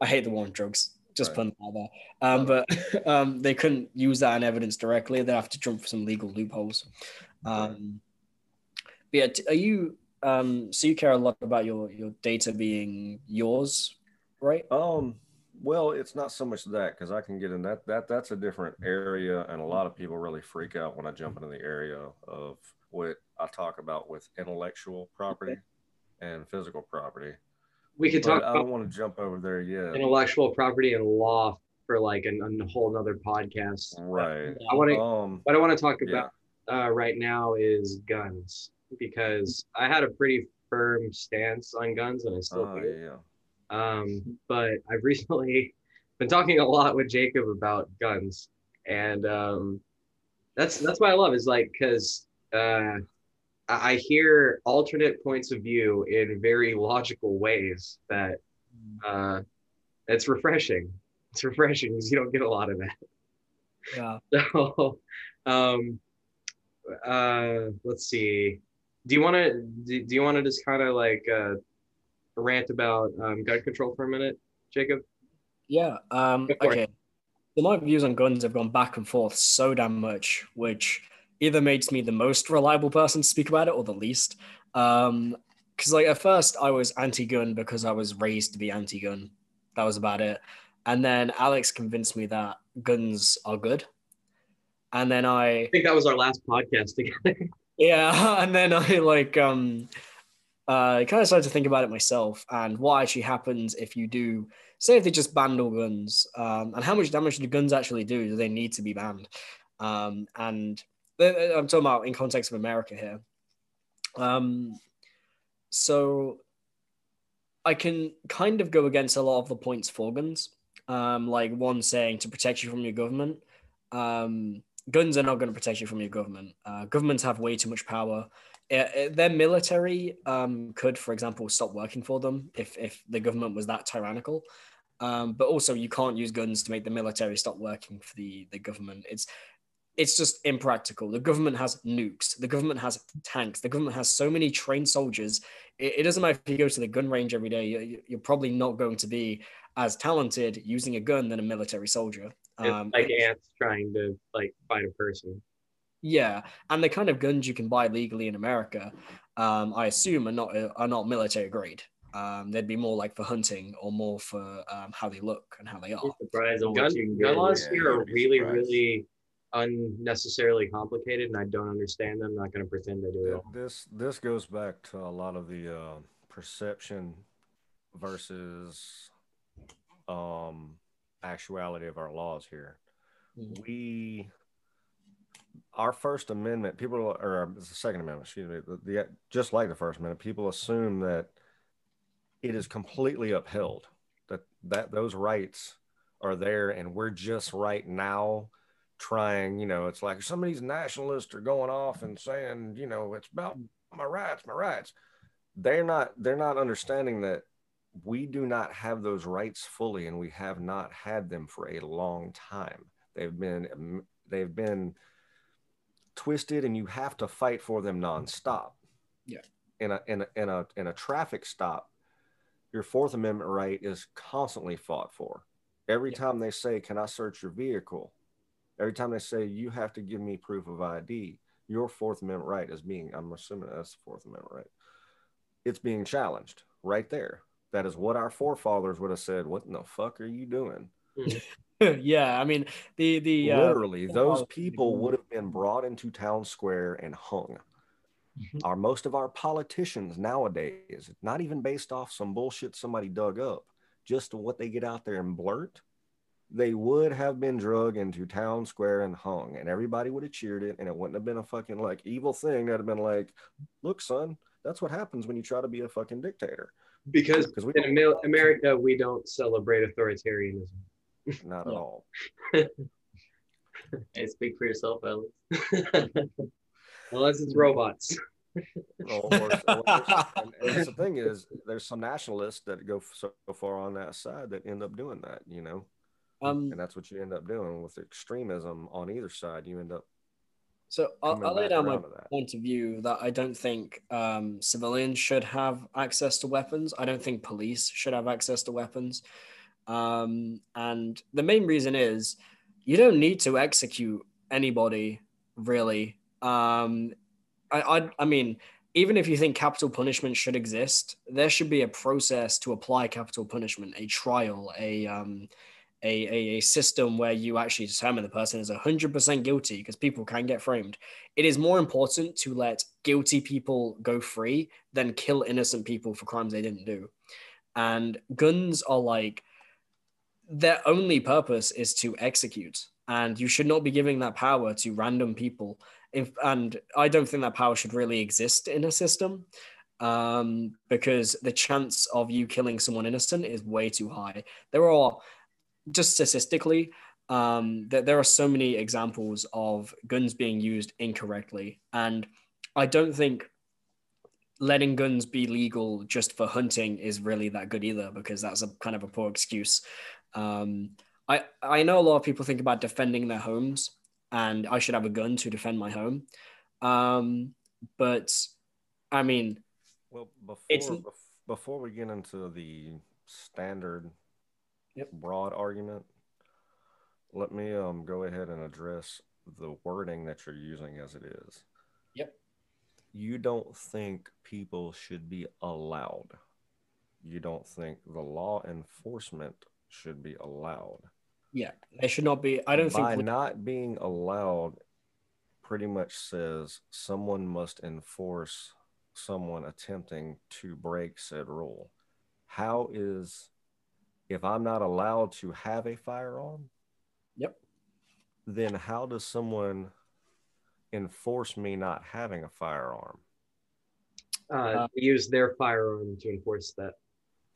I hate the war on drugs. Just Right. putting out there. Um, but um, they couldn't use that in evidence directly. They have to jump for some legal loopholes. Um, but yeah, are you? Um, so you care a lot about your your data being yours, right? Um, well, it's not so much that because I can get in that that that's a different area, and a lot of people really freak out when I jump into the area of what I talk about with intellectual property and physical property. We could talk I don't want to jump over there yet. intellectual property and law for like an, a whole nother podcast. Right. I want to. Um. What I want to talk Yeah. about uh, right now is guns because I had a pretty firm stance on guns and I still Oh do. yeah. Um, but I've recently been talking a lot with Jacob about guns, and um, that's that's what I love is like because uh, I hear alternate points of view in very logical ways that uh, it's refreshing. It's refreshing because you don't get a lot of that. Yeah. So, um, uh, let's see. Do you want to do, do you want to just kind of like uh, rant about um, gun control for a minute, Jacob? Yeah. Um, okay. So my views on guns have gone back and forth so damn much, which either makes me the most reliable person to speak about it or the least. Um, because like at first I was anti-gun because I was raised to be anti-gun. That was about it. And then Alex convinced me that guns are good. And then I I think that was our last podcast together. yeah, and then I like um uh kind of started to think about it myself and what actually happens if you do say if they just banned all guns, um, and how much damage do guns actually do? Do they need to be banned? Um, and I'm talking about in context of America here. Um, so I can kind of go against a lot of the points for guns. Um, like one saying to protect you from your government. Um, guns are not going to protect you from your government. Uh, governments have way too much power. It, it, their military um, could, for example, stop working for them if if the government was that tyrannical. Um, but also, you can't use guns to make the military stop working for the the government. It's it's just impractical. The government has nukes. The government has tanks. The government has so many trained soldiers. It, it doesn't matter if you go to the gun range every day. You, you're probably not going to be as talented using a gun than a military soldier. Um, like ants trying to like fight a person. Yeah, and the kind of guns you can buy legally in America, um, I assume, are not are not military grade. Um, they'd be more like for hunting or more for um, how they look and how they are. Surprise on gun, gun laws here are really, surprised. really unnecessarily complicated, and I don't understand them. I'm not going to pretend I do. Yeah, this this goes back to a lot of the uh, perception versus um, actuality of our laws here. Mm-hmm. We, our First Amendment, people, or the Second Amendment, excuse me, the, the, just like the First Amendment, people assume that it is completely upheld, that that those rights are there, and we're just right now trying. You know, it's like some of these nationalists are going off and saying, you know, it's about my rights, my rights. They're not. They're not understanding that we do not have those rights fully and we have not had them for a long time they've been um, they've been twisted and you have to fight for them nonstop yeah in a in a in a, in a traffic stop your fourth amendment right is constantly fought for every yeah. time they say can i search your vehicle every time they say you have to give me proof of id your fourth amendment right is being i'm assuming that's the fourth amendment right it's being challenged right there that is what our forefathers would have said. What in the fuck are you doing? yeah, I mean the the uh, literally uh, those people would have been brought into town square and hung. Mm-hmm. Our most of our politicians nowadays, not even based off some bullshit somebody dug up, just what they get out there and blurt, they would have been drug into town square and hung, and everybody would have cheered it, and it wouldn't have been a fucking like evil thing. That'd have been like, look, son, that's what happens when you try to be a fucking dictator because we in America we don't celebrate authoritarianism. Not at all. hey, speak for yourself, Alex. Unless it's robots. or, or, and, and the thing is, there's some nationalists that go so far on that side that end up doing that, you know. Um, and that's what you end up doing with extremism on either side. You end up so I'll, I'll lay down my point of view that I don't think um, civilians should have access to weapons. I don't think police should have access to weapons. Um, and the main reason is you don't need to execute anybody really. Um, I, I, I mean, even if you think capital punishment should exist, there should be a process to apply capital punishment, a trial, a um, a, a, a system where you actually determine the person is 100% guilty because people can get framed. It is more important to let guilty people go free than kill innocent people for crimes they didn't do. And guns are like, their only purpose is to execute. And you should not be giving that power to random people. If, and I don't think that power should really exist in a system um, because the chance of you killing someone innocent is way too high. There are just statistically, um, that there are so many examples of guns being used incorrectly, and I don't think letting guns be legal just for hunting is really that good either because that's a kind of a poor excuse. Um, I I know a lot of people think about defending their homes, and I should have a gun to defend my home, um, but I mean, well, before before we get into the standard yep. broad argument, let me um go ahead and address the wording that you're using as it is. Yep. You don't think people should be allowed. You don't think the law enforcement should be allowed. Yeah, they should not be. I don't By think by not being allowed pretty much says someone must enforce someone attempting to break said rule. How is if I'm not allowed to have a firearm, yep. Then how does someone enforce me not having a firearm? Uh, use their firearm to enforce that.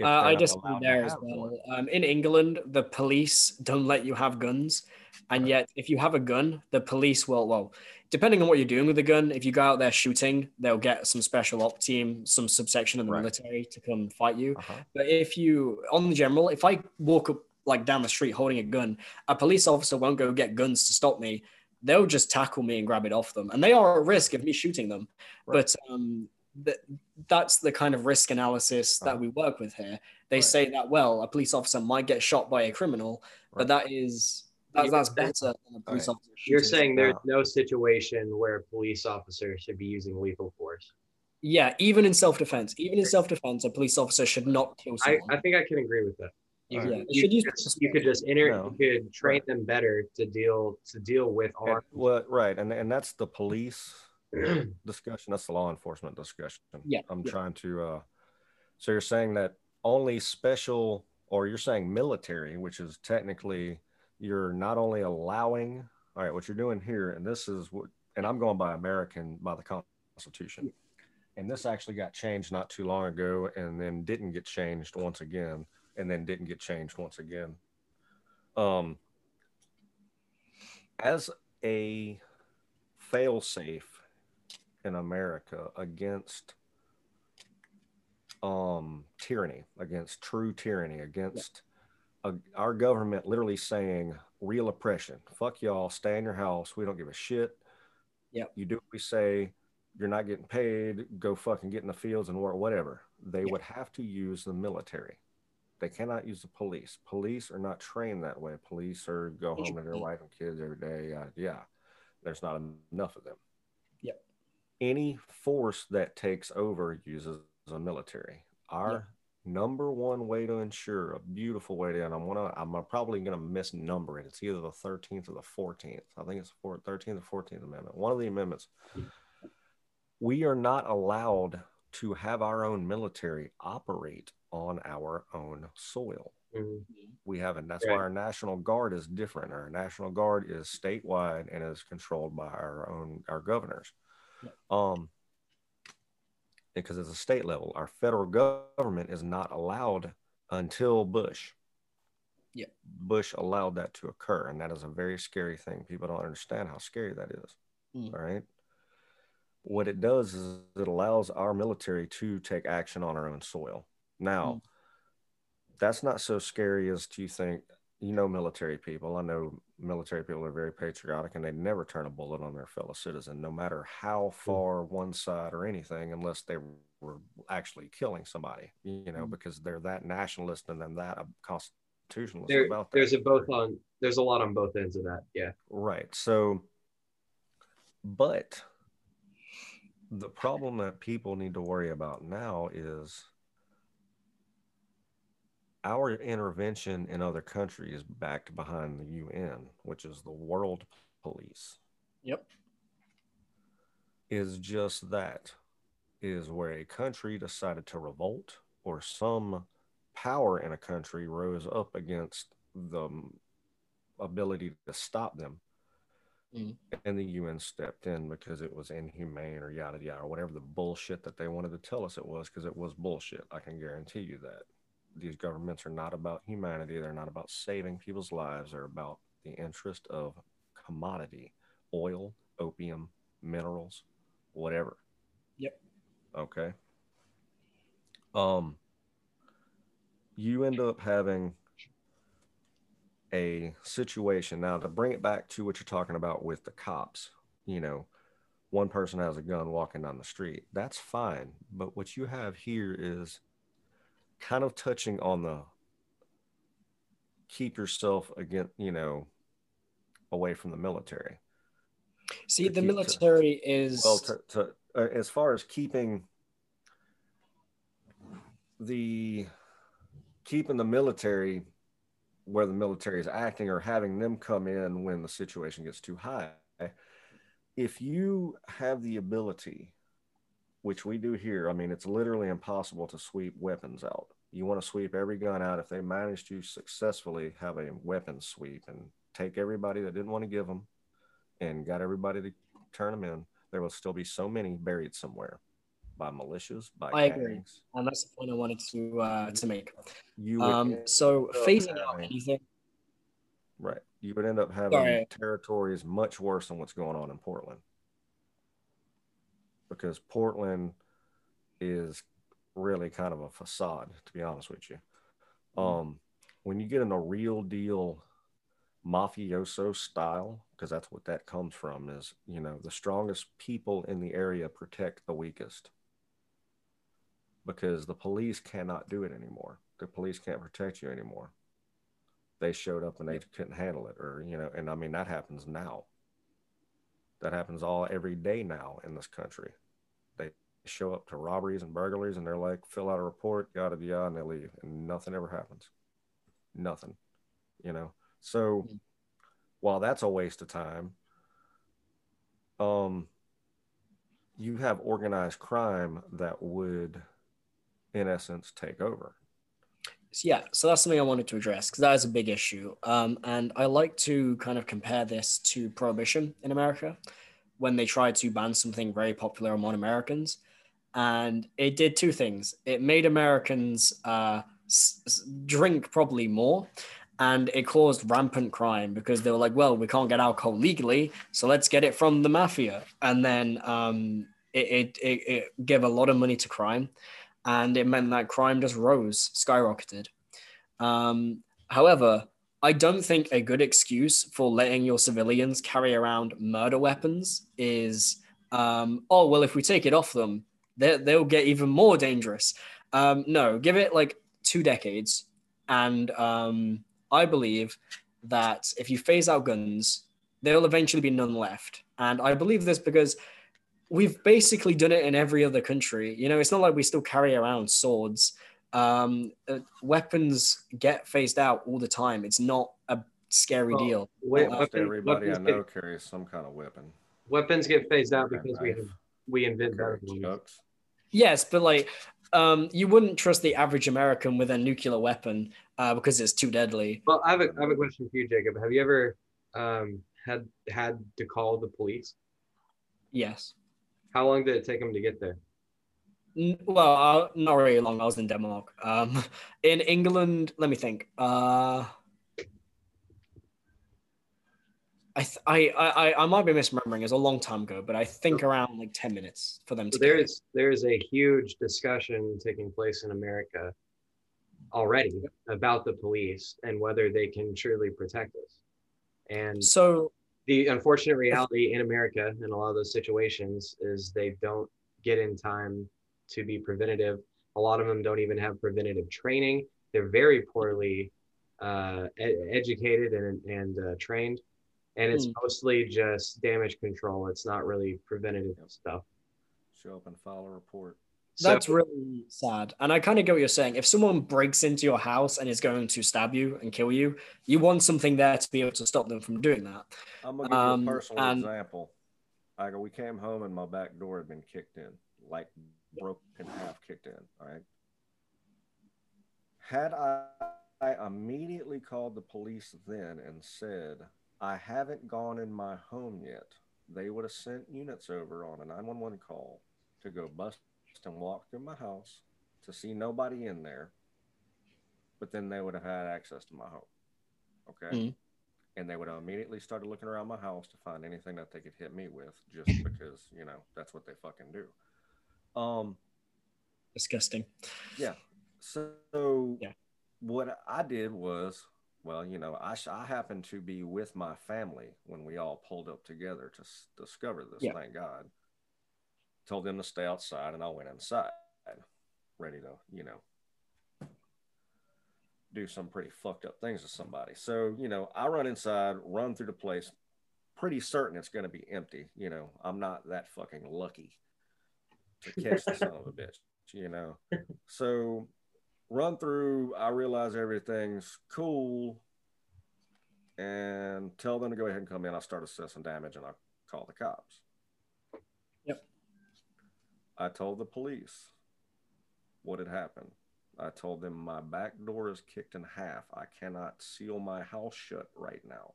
Uh, I disagree there as well. Um, in England, the police don't let you have guns, and Right. yet if you have a gun, the police will. Well, depending on what you're doing with the gun, if you go out there shooting, they'll get some special op team, some subsection of the Right. military to come fight you. Uh-huh. But if you, on the general, if I walk up like down the street holding a gun, a police officer won't go get guns to stop me. They'll just tackle me and grab it off them, and they are at risk of me shooting them. Right. But um, th- that's the kind of risk analysis that Uh-huh. we work with here. They Right. say that well, a police officer might get shot by a criminal, Right. but that is that, You- that's better than a police Right. officer. You're saying there's now. no situation where a police officer should be using lethal force. Yeah, even in self-defense, even in self-defense, a police officer should not kill someone. I think I can agree with that. You, Alright. Yeah, they you, should use could- you could just inter, No. you could train Right. them better to deal to deal with And- well, right, and and that's the police discussion. That's the law enforcement discussion. Yeah, I'm yeah. trying to. uh So you're saying that only special, or you're saying military, which is technically you're not only allowing. All right, what you're doing here, and this is what, and I'm going by American by the Constitution, and this actually got changed not too long ago, and then didn't get changed once again, and then didn't get changed once again. Um, as a failsafe in America against um tyranny, against true tyranny, against uh, our government literally saying real oppression. Fuck y'all, stay in your house. We don't give a shit. Yep. You do what we say. You're not getting paid. Go fucking get in the fields and work, whatever. They Yep. would have to use the military. They cannot use the police. Police are not trained that way. Police are go home to their wife and kids every day. Uh, yeah, there's not enough of them. Any force that takes over uses a military. Our Yep. number one way to ensure a beautiful way to, and I'm gonna, I'm probably gonna misnumber it. It's either the 13th or the 14th. I think it's the 13th or 14th Amendment. One of the amendments. We are not allowed to have our own military operate on our own soil Mhm. we have, and that's Right. why our national guard is different. Our national guard is statewide and is controlled by our own our governors. Um, because it's a state level, our federal government is not allowed until Bush. Yeah. Bush allowed that to occur, and that is a very scary thing. People don't understand how scary that is. Mm. All right. What it does is it allows our military to take action on our own soil. Now, Mm. that's not so scary as to think, you know, military people. I know military people are very patriotic and they never turn a bullet on their fellow citizen, no matter how far one side or anything, unless they were actually killing somebody, you know, Mm. because they're that nationalist and then that constitutionalist There, about that. there's a both on there's a lot on both ends of that. Yeah. Right. So, but the problem that people need to worry about now is our intervention in other countries backed behind the UN, which is the world police, Yep. is just that is where a country decided to revolt or some power in a country rose up against the ability to stop them Mm. and the UN stepped in because it was inhumane or yada yada or whatever the bullshit that they wanted to tell us it was because it was bullshit. I can guarantee you that. These governments are not about humanity. They're not about saving people's lives. They're about the interest of commodity, oil, opium, minerals, whatever. Yep. Okay. Um you end up having a situation now to bring it back to what you're talking about with the cops you know one person has a gun walking down the street that's fine but what you have here is kind of touching on the keep yourself again you know away from the military. See, the keep- to- military is well to, to uh, as far as keeping the keeping the military where the military is acting or having them come in when the situation gets too high if you have the ability which we do here i mean it's literally impossible to sweep weapons out you want to sweep every gun out if they manage to successfully have a weapons sweep and take everybody that didn't want to give them and got everybody to turn them in, there will still be so many buried somewhere by militias, by I agree. and that's the point I wanted to uh, to make. You would Um, so phasing out anything. right. You would end up having Sorry. territories much worse than what's going on in Portland. Because Portland is really kind of a facade, to be honest with you. Um, when you get in a real deal mafioso style, because that's what that comes from, is you know, the strongest people in the area protect the weakest. Because the police cannot do it anymore. The police can't protect you anymore. They showed up and they couldn't handle it, or you know, and I mean that happens now. That happens all every day now in this country. They show up to robberies and burglaries and they're like, fill out a report, yada yada, and they leave, and nothing ever happens. Nothing, you know. So Mhm. while that's a waste of time, um, you have organized crime that would, in essence, take over. Yeah, so that's something I wanted to address because that is a big issue. Um, and I like to kind of compare this to prohibition in America when they tried to ban something very popular among Americans. And it did two things it made Americans uh, s- s- drink probably more. And it caused rampant crime because they were like, well, we can't get alcohol legally, so let's get it from the mafia. And then um, it, it, it, it gave a lot of money to crime and it meant that crime just rose, skyrocketed. Um, however, I don't think a good excuse for letting your civilians carry around murder weapons is, um, oh, well, if we take it off them, they, they'll get even more dangerous. Um, no, give it like two decades. And um, I believe that if you phase out guns, there'll eventually be none left. And I believe this because we've basically done it in every other country. You know, it's not like we still carry around swords. Um, uh, weapons get phased out all the time. It's not a scary Well, deal. we- Almost Almost weapon- everybody I weapons know get- carries some kind of weapon. weapons get phased out Carry a because we knife, we invent carry better ones. Yes, but like, um, you wouldn't trust the average American with a nuclear weapon uh, because it's too deadly. Well, I have a I have a question for you, Jacob. Have you ever um had had to call the police? Yes. How long did it take them to get there? Well, uh, not really long. I was in Denmark. Um, in England, let me think. Uh, I, th- I, I, I might be misremembering. It's a long time ago, but I think around like ten minutes for them to. So get there. there's there's a huge discussion taking place in America already about the police and whether they can truly protect us. And So the unfortunate reality in America in a lot of those situations is they don't get in time to be preventative. A lot of them don't even have preventative training. They're very poorly uh, ed- educated and, and uh, trained. And it's Hmm. mostly just damage control. It's not really preventative stuff. Show up and file a report. So- That's really sad. And I kind of get what you're saying. If someone breaks into your house and is going to stab you and kill you, you want something there to be able to stop them from doing that. I'm gonna give Um, you a personal and- example. I go, we came home and my back door had been kicked in, like broke in half, kicked in. All right. Had I, I immediately called the police then and said, I haven't gone in my home yet, they would have sent units over on a 911 call to go bust and walk through my house to see nobody in there. But then they would have had access to my home. Okay. Mhm. And they would have immediately started looking around my house to find anything that they could hit me with just because, you know, that's what they fucking do. Um, Disgusting. Yeah. So Yeah. what I did was, well, you know, I, sh- I happened to be with my family when we all pulled up together to s- discover this. Yeah. Thank God. Told them to stay outside, and I went inside, ready to, you know, do some pretty fucked up things to somebody. So, you know, I run inside, run through the place, pretty certain it's going to be empty. You know, I'm not that fucking lucky to catch the son of a bitch, you know. So, run through, I realize everything's cool and tell them to go ahead and come in. I'll start assessing damage and I'll call the cops. I told the police what had happened. I told them my back door is kicked in half. I cannot seal my house shut right now.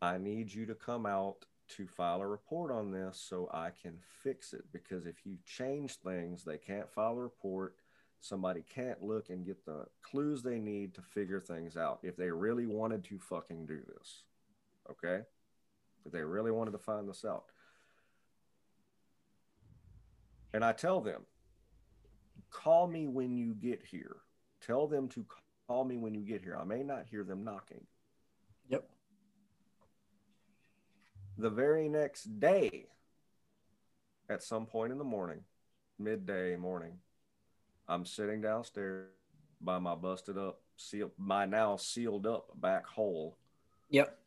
I need you to come out to file a report on this so I can fix it. Because if you change things, they can't file a report. Somebody can't look and get the clues they need to figure things out if they really wanted to fucking do this. Okay? If they really wanted to find this out. And I tell them, call me when you get here. Tell them to call me when you get here. I may not hear them knocking. Yep. The very next day, at some point in the morning, midday morning, I'm sitting downstairs by my busted up, sealed, my now sealed up back hole. Yep.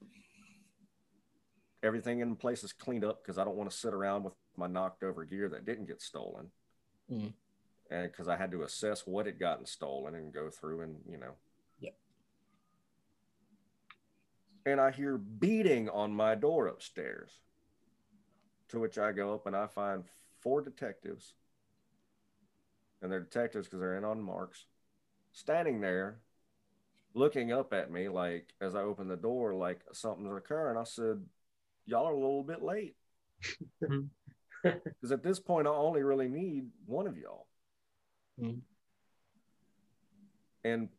Everything in place is cleaned up because I don't want to sit around with my knocked over gear that didn't get stolen. Mm. And because I had to assess what had gotten stolen and go through and, you know. Yep. And I hear beating on my door upstairs. To which I go up and I find four detectives. And they're detectives because they're in on marks, standing there looking up at me like as I open the door, like something's occurring. I said, Y'all are a little bit late. Because at this point, I only really need one of y'all. Mhm. And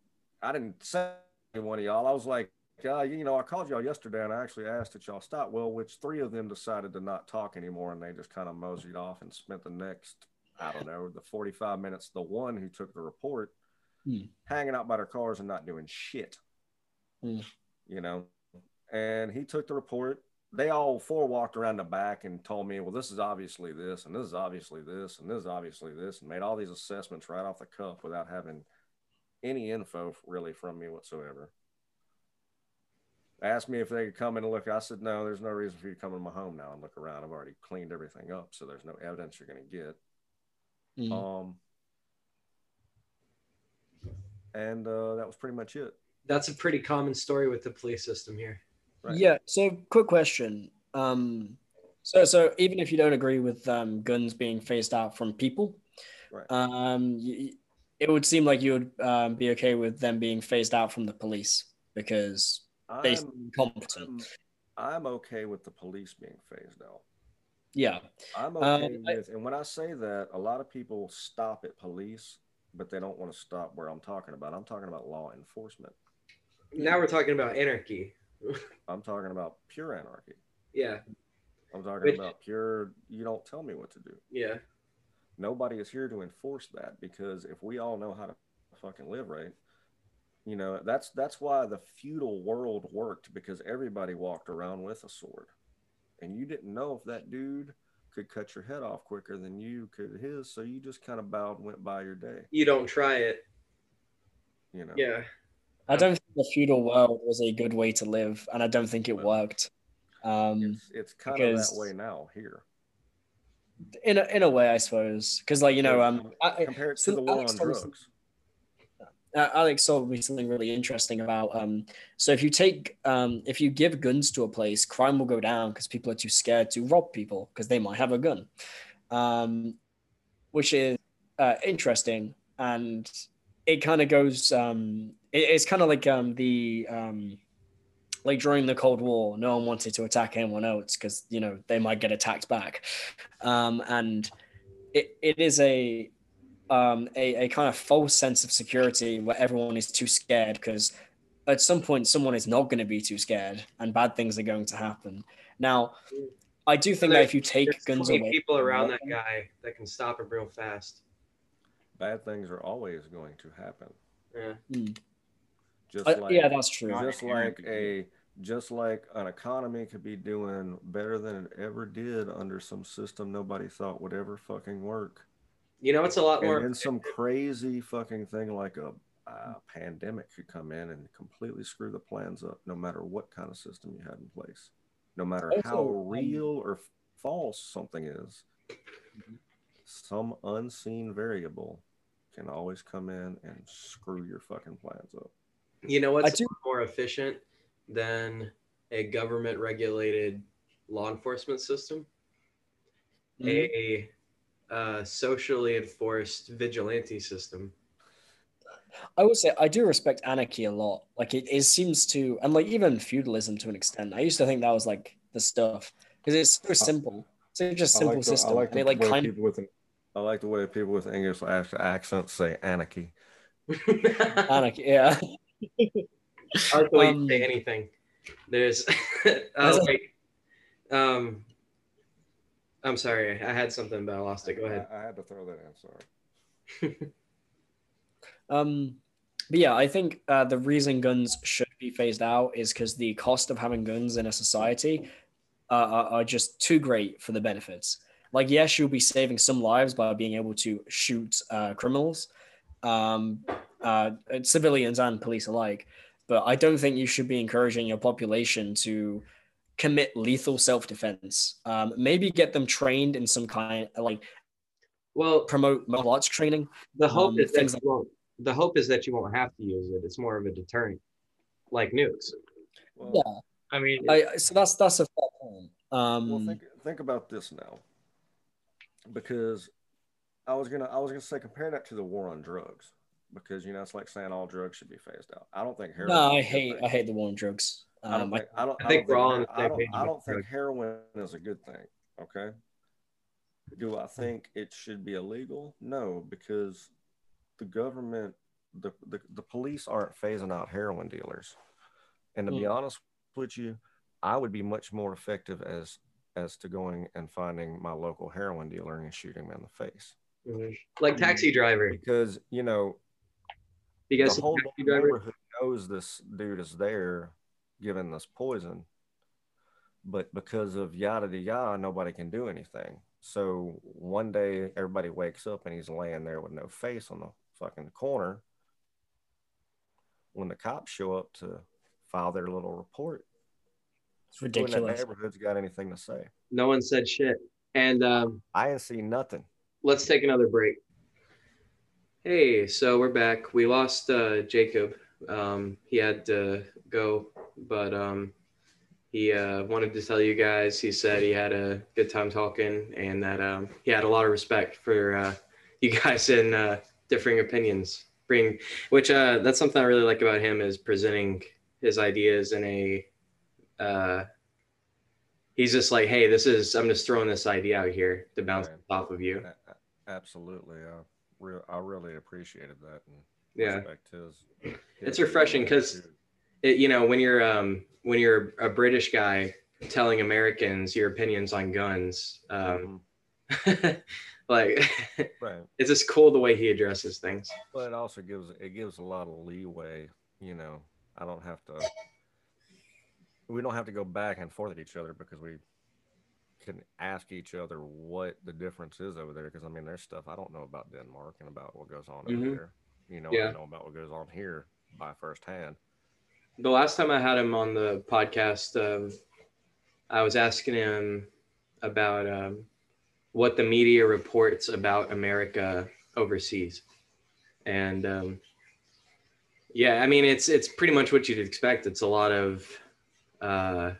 I didn't say one of y'all. I was like, uh, you know, I called y'all yesterday and I actually asked that y'all stop. Well, which three of them decided to not talk anymore and they just kind of moseyed off and spent the next, I don't know, the 45 minutes, the one who took the report, Hmm. hanging out by their cars and not doing shit. Hmm. You know, and he took the report. They all four walked around the back and told me, well, this is obviously this, and this is obviously this, and this is obviously this, and made all these assessments right off the cuff without having any info really from me whatsoever. Asked me if they could come in and look. I said, no, there's no reason for you to come in my home now and look around. I've already cleaned everything up, so there's no evidence you're going to get. Mm. Um, and uh, that was pretty much it. That's a pretty common story with the police system here. Right. Yeah. So, quick question. Um, so, so even if you don't agree with um, guns being phased out from people, Right. um, y- it would seem like you would um, be okay with them being phased out from the police because they're I'm, incompetent. I'm, I'm okay with the police being phased out. Yeah. I'm Um, okay I- with, and when I say that, a lot of people stop at police, but they don't want to stop where I'm talking about. I'm talking about law enforcement. Now we're talking about anarchy. I'm talking about pure anarchy. Yeah, I'm talking Which- about pure, you don't tell me what to do. yeah. Nobody is here to enforce that because if we all know how to fucking live right, you know, that's that's why the feudal world worked because everybody walked around with a sword. And you didn't know if that dude could cut your head off quicker than you could his, so you just kind of bowed and went by your day, You don't try it. you know. Yeah. I don't think the feudal world was a good way to live, and I don't think it worked. Um, It's it's kind of that way now here. in a, in a way, I suppose, because like you know, um, I, compared to the war Alex on drugs. uh, Alex told me something really interesting about um, so if you take um, if you give guns to a place, crime will go down because people are too scared to rob people because they might have a gun, um, which is uh, interesting and it kind of goes um, it, it's kind of like um, the um, like during the Cold War, no one wanted to attack anyone else because you know they might get attacked back, um, and it, it is a um, a, a kind of false sense of security where everyone is too scared because at some point someone is not going to be too scared and bad things are going to happen. Now, I do think that if you take guns away, people around that guy that can stop him real fast. Bad things are always going to happen. Yeah. Hmm. Just Uh, like yeah, that's true. just like a just like an economy could be doing better than it ever did under some system nobody thought would ever fucking work. You know, it's a lot And more. then some crazy fucking thing like a uh, pandemic could come in and completely screw the plans up, no matter what kind of system you had in place, no matter how Also, real or false something is. Some unseen variable can always come in and screw your fucking plans up. You know I what's do- more efficient than a government regulated law enforcement system? Mhm. A uh, socially enforced vigilante system. I would say I do respect anarchy a lot. Like it, it seems to, and like even feudalism to an extent. I used to think that was like the stuff. because it's so simple. It's just I simple like the, I system. like the it like way kind people with an, I like the way people with English accents say anarchy. anarchy. Yeah. I like the way Um, you say anything. There's, uh, That's a- like, um, I'm sorry, I had something, but I lost it. Go ahead. I, I had to throw that in. Sorry. Um, but yeah, I think uh, the reason guns should be phased out is because the cost of having guns in a society uh, are, are just too great for the benefits. Like, yes, you'll be saving some lives by being able to shoot uh, criminals, um, uh, civilians and police alike. But I don't think you should be encouraging your population to commit lethal self-defense. Um, maybe get them trained in some kind, like Well, promote martial arts training. the hope um, is that things you won't. The hope is that you won't have to use it. It's more of a deterrent, like nukes. Well, Yeah. I mean, I, so that's that's a fair point. Um, well, think think about this now, because I was gonna I was gonna say compare that to the war on drugs, because you know it's like saying all drugs should be phased out. I don't think heroin. no, is a I good hate thing. I hate the war on drugs. I don't Um, I, think I don't I think don't we're all on her- the I don't, I don't think heroin is a good thing. Okay. Do I think it should be illegal? No, because the government, the the, the police aren't phasing out heroin dealers. And to be Mm. honest with you, I would be much more effective as as to going and finding my local heroin dealer and shooting him in the face. mhm. like taxi driver. Because you know You guys, the whole taxi driver. neighborhood knows this dude is there giving this poison, but because of yada de yada, nobody can do anything. So one day everybody wakes up and he's laying there with no face on the fucking corner. When the cops show up to file their little report, it's who in ridiculous. neighborhood's got anything to say? No one said shit. And um, I ain't seen nothing. let's take another break. Hey, so we're back. We lost uh, Jacob. Um, he had to go, but um, he uh, wanted to tell you guys. He said he had a good time talking, and that um, he had a lot of respect for uh, you guys and uh, differing opinions. Bring, which uh, that's something I really like about him is presenting his ideas in a. Uh, he's just like, hey, this is. I'm just throwing this idea out here to bounce Right. off of you. Absolutely. I, re- I really appreciated that. And Yeah. his, It's refreshing because it, you know when you're um when you're a british guy telling americans your opinions on guns um like Mhm. right. it's just cool the way he addresses things But it also gives it gives a lot of leeway. You know, I don't have to. We don't have to go back and forth at each other because we can ask each other what the difference is over there. Because I mean, there's stuff I don't know about Denmark and about what goes on Mhm. over there. You know, Yeah. I know about what goes on here by firsthand. the last time i had him on the podcast um, i was asking him about um, what the media reports about america overseas and um, yeah i mean it's it's pretty much what you'd expect it's a lot of uh,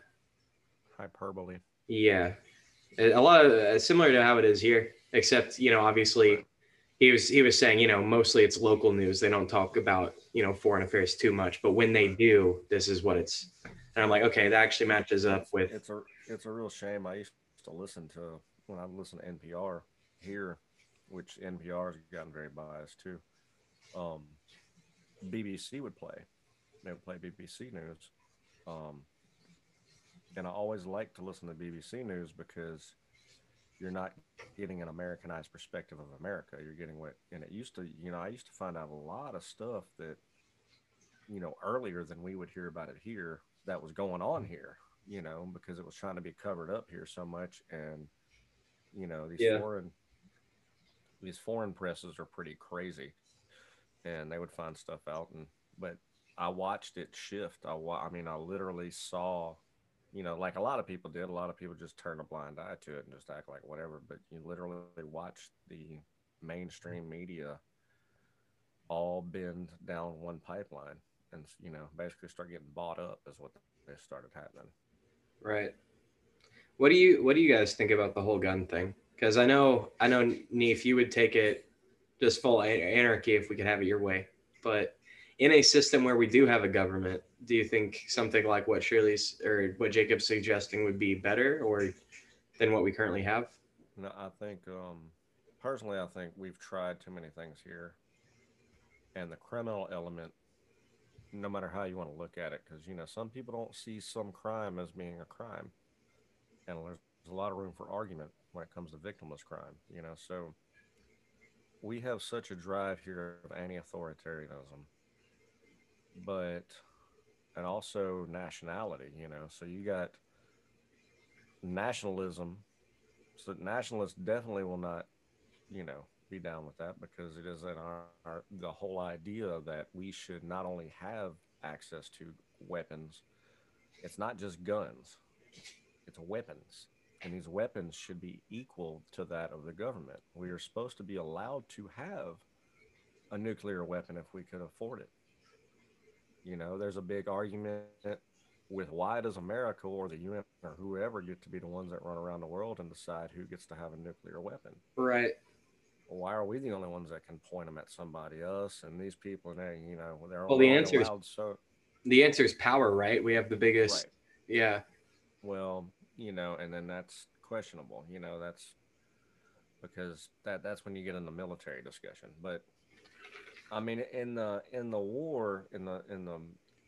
Hyperbole. Yeah, a lot of uh, similar to how it is here, except you know, obviously, he was he was saying you know mostly it's local news. They don't talk about you know foreign affairs too much, but when they do, this is what it's. And I'm like, okay, that actually matches up with. It's a it's a real shame. I used to listen to when I listen to NPR here, which NPR has gotten very biased too. Um, BBC would play. They would play BBC news. Um, and I always like to listen to BBC news because you're not getting an Americanized perspective of America. You're getting what, and it used to, you know, I used to find out a lot of stuff that, you know, earlier than we would hear about it here that was going on here, you know, because it was trying to be covered up here so much. And, you know, these Yeah. foreign, these foreign presses are pretty crazy and they would find stuff out. And, but I watched it shift. I, wa- I mean, I literally saw, you know, like a lot of people did. A lot of people just turn a blind eye to it and just act like whatever. But you literally watch the mainstream media all bend down one pipeline and, you know, basically start getting bought up is what they started happening. Right. What do you What do you guys think about the whole gun thing? Because I know I know Neef, you would take it just full anarchy if we could have it your way. But in a system where we do have a government, do you think something like what Shirley's or what Jacob's suggesting would be better, or than what we currently have? No, I think um, personally, I think we've tried too many things here, and the criminal element, no matter how you want to look at it, because you know some people don't see some crime as being a crime, and there's a lot of room for argument when it comes to victimless crime. You know, so we have such a drive here of anti-authoritarianism, but and also nationality. You know, so you got nationalism. So nationalists definitely will not, you know, be down with that because it is in our, our the whole idea that we should not only have access to weapons, it's not just guns, it's weapons. And these weapons should be equal to that of the government. We are supposed to be allowed to have a nuclear weapon if we could afford it. You know, there's a big argument with why does America or the UN or whoever get to be the ones that run around the world and decide who gets to have a nuclear weapon? Right. Why are we the only ones that can point them at somebody else and these people and they, you know, they're Well, the answer is- so The answer is power, right? We have the biggest. right. Yeah. Well, you know, and then that's questionable. You know, that's because that that's when you get in the military discussion. But I mean, in the in the war in the in the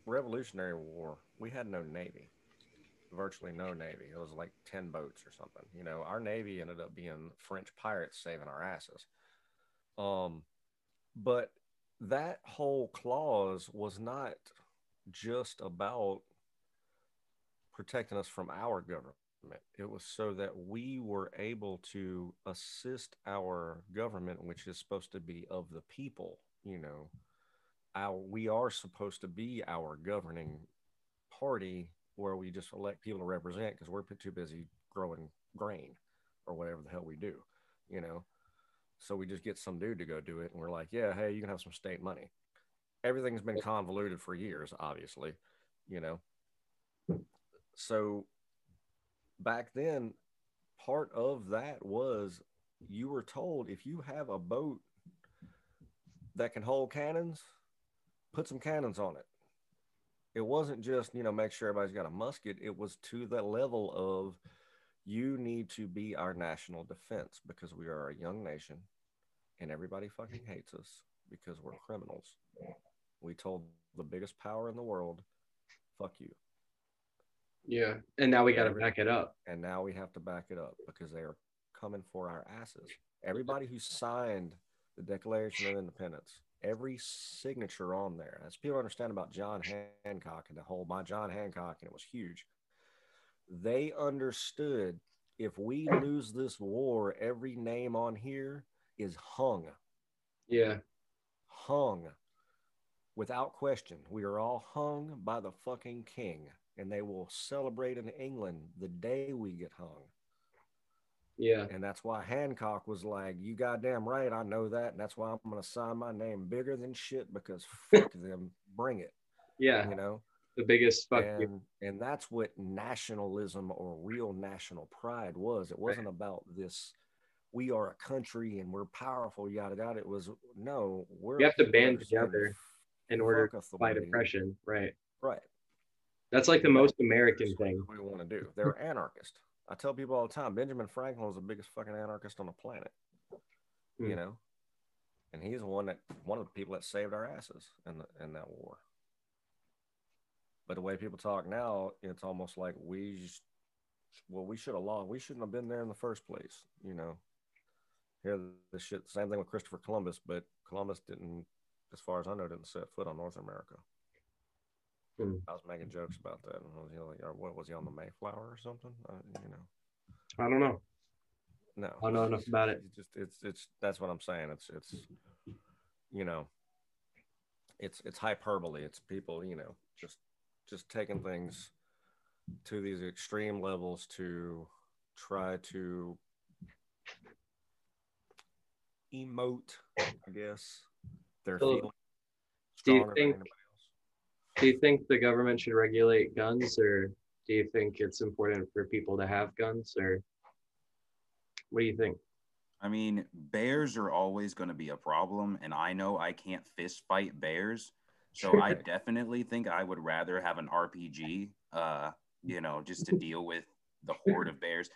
Revolutionary War, we had no navy, virtually no navy. It was like ten boats or something. You know, our navy ended up being French pirates saving our asses. Um, but that whole clause was not just about protecting us from our government. It was so that we were able to assist our government, which is supposed to be of the people. You know, our we are supposed to be our governing party, where we just elect people to represent because we're too busy growing grain or whatever the hell we do. You know, so we just get some dude to go do it, and we're like, yeah, hey, you can have some state money. Everything's been convoluted for years, obviously. You know, so back then part of that was you were told if you have a boat that can hold cannons put some cannons on it it wasn't just you know make sure everybody's got a musket it was to the level of you need to be our national defense because we are a young nation and everybody fucking hates us because we're criminals we told the biggest power in the world fuck you Yeah. And now we got to back it up. and now we have to back it up because they are coming for our asses. Everybody who signed the Declaration of Independence, every signature on there, as people understand about John Hancock and the whole my John Hancock, and it was huge. They understood if we lose this war, every name on here is hung, Yeah. hung without question. We are all hung by the fucking king, and they will celebrate in England the day we get hung. Yeah. And that's why Hancock was like, You goddamn right, I know that. And that's why I'm going to sign my name bigger than shit because fuck them, bring it. Yeah. You know? The biggest fuck you. and, and that's what nationalism or real national pride was. It wasn't about this, we are a country and we're powerful, yada, yada. It was, no, we're. You have to band together in order to fight authority." oppression. Right. Right. That's like the most American thing. we want to do. They're anarchist. I tell people all the time, Benjamin Franklin was the biggest fucking anarchist on the planet. Hmm. You know, and he's the one that one of the people that saved our asses in the, in that war. But the way people talk now, it's almost like we, well, we should have lost. We shouldn't have been there in the first place. You know, here the shit. Same thing with Christopher Columbus, but Columbus didn't, as far as I know, didn't set foot on North America. Hmm. I was making jokes about that. Was he like, what was he on the Mayflower or something? Uh, you know, I don't know. no. I don't know enough about it. It's just it's it's that's what I'm saying. It's it's you know, it's it's hyperbole. It's people you know just just taking things to these extreme levels to try to emote, I guess, their So, feelings. do you think-. Do you think the government should regulate guns, or do you think it's important for people to have guns, or what do you think? I mean, bears are always going to be a problem, and I know I can't fist fight bears, so I definitely think I would rather have an RPG, uh, you know, just to deal with the horde of bears.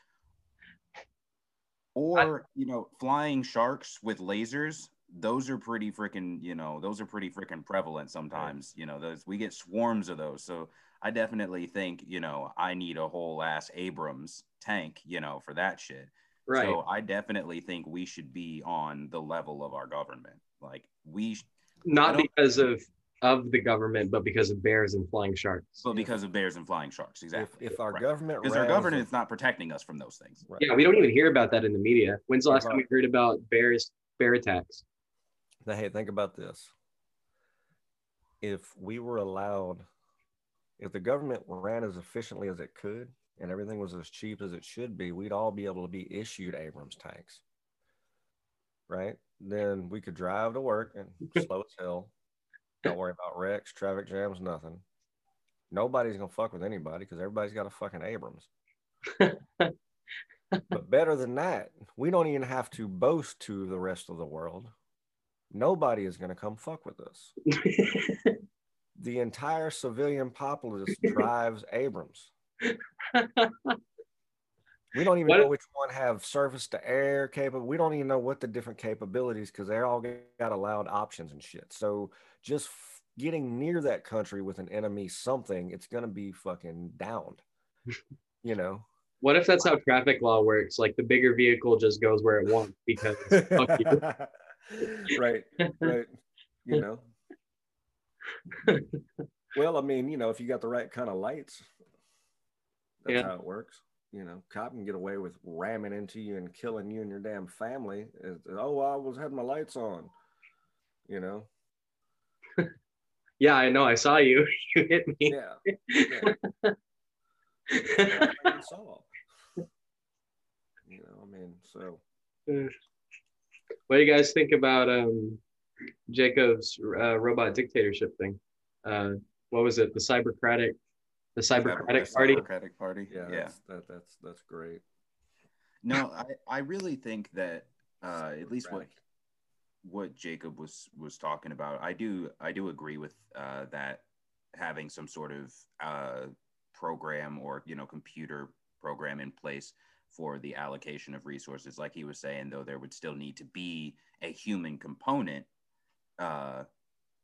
or you know, flying sharks with lasers. Those are pretty freaking, you know, those are pretty freaking prevalent sometimes. You know, those we get swarms of those. So I definitely think, you know, I need a whole ass Abrams tank, you know, for that shit. Right. So I definitely think we should be on the level of our government. Like we, sh- Not because of of the government, but because of bears and flying sharks. but because of bears and flying sharks, exactly. if our Right. government because our government is not protecting us from those things. Right. Yeah, we don't even hear about that in the media. When's the last Right. time we heard about bears bear attacks? Now, hey, think about this. If we were allowed, if the government ran as efficiently as it could and everything was as cheap as it should be, we'd all be able to be issued Abrams tanks. Right? Then we could drive to work and slow as hell. Don't worry about wrecks, traffic jams, nothing. Nobody's gonna fuck with anybody because everybody's got a fucking Abrams. but better than that, we don't even have to boast to the rest of the world. Nobody is going to come fuck with us. The entire civilian populace drives Abrams. We don't even What- know which one have surface to air capable. We don't even know what the different capabilities because they're all got allowed options and shit. So just f- getting near that country with an enemy something, it's going to be fucking downed. You know. What if that's how traffic law works? Like the bigger vehicle just goes where it wants because fuck you. Right, right. You know. well, I mean, you know, if you got the right kind of lights, that's Yeah. how it works. You know, cop can get away with ramming into you and killing you and your damn family. It's, oh, I was had my lights on. You know. Yeah, I know. I saw you. You hit me. Yeah. yeah. I saw. You know, I mean, so What do you guys think about um, Jacob's uh, robot dictatorship thing? Uh, what was it? The cybercratic, the cybercratic party. Cybercratic party. yeah, yeah. That's, that, that's that's great. No, I, I really think that uh, at least what what Jacob was was talking about, I do I do agree with uh, that having some sort of uh, program or you know computer program in place for the allocation of resources. Like he was saying, though, there would still need to be a human component. Uh,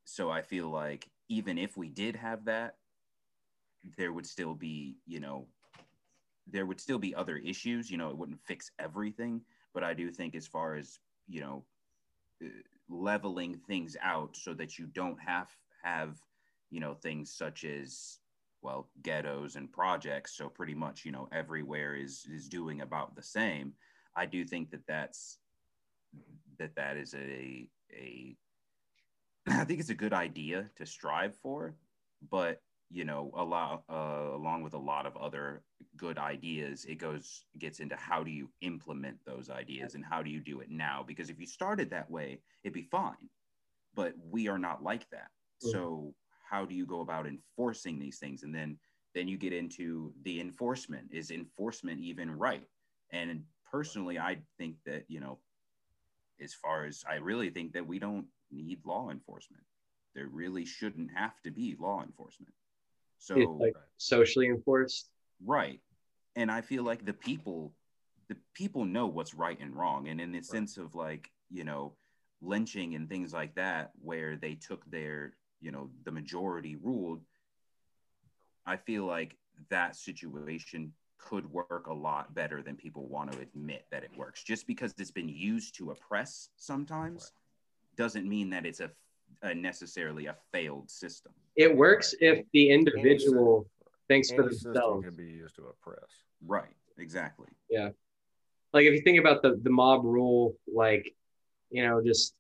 so I feel like even if we did have that, there would still be you know there would still be other issues. You know, it wouldn't fix everything, but I do think as far as you know, uh, leveling things out so that you don't have have you know things such as well ghettos and projects. So pretty much you know everywhere is is doing about the same. I do think that that's that that is a a I think it's a good idea to strive for, but you know, a lot uh, along with a lot of other good ideas, it goes gets into how do you implement those ideas and how do you do it now? Because if you started that way, it'd be fine, but we are not like that. Mhm. So how do you go about enforcing these things? And then then you get into the enforcement. Is enforcement even right? And personally, I think that you know, as far as I really think that we don't need law enforcement. There really shouldn't have to be law enforcement. So It's like socially enforced. right, and I feel like the people, the people know what's right and wrong, and in the sense of like you know, lynching and things like that, where they took their you know the majority ruled. I feel like that situation could work a lot better than people want to admit that it works. Just because it's been used to oppress sometimes doesn't mean that it's a, a necessarily a failed system. It works if the individual thinks for Any system themselves. can be used to oppress. Right. Exactly. Yeah. Like if you think about the the mob rule like you know just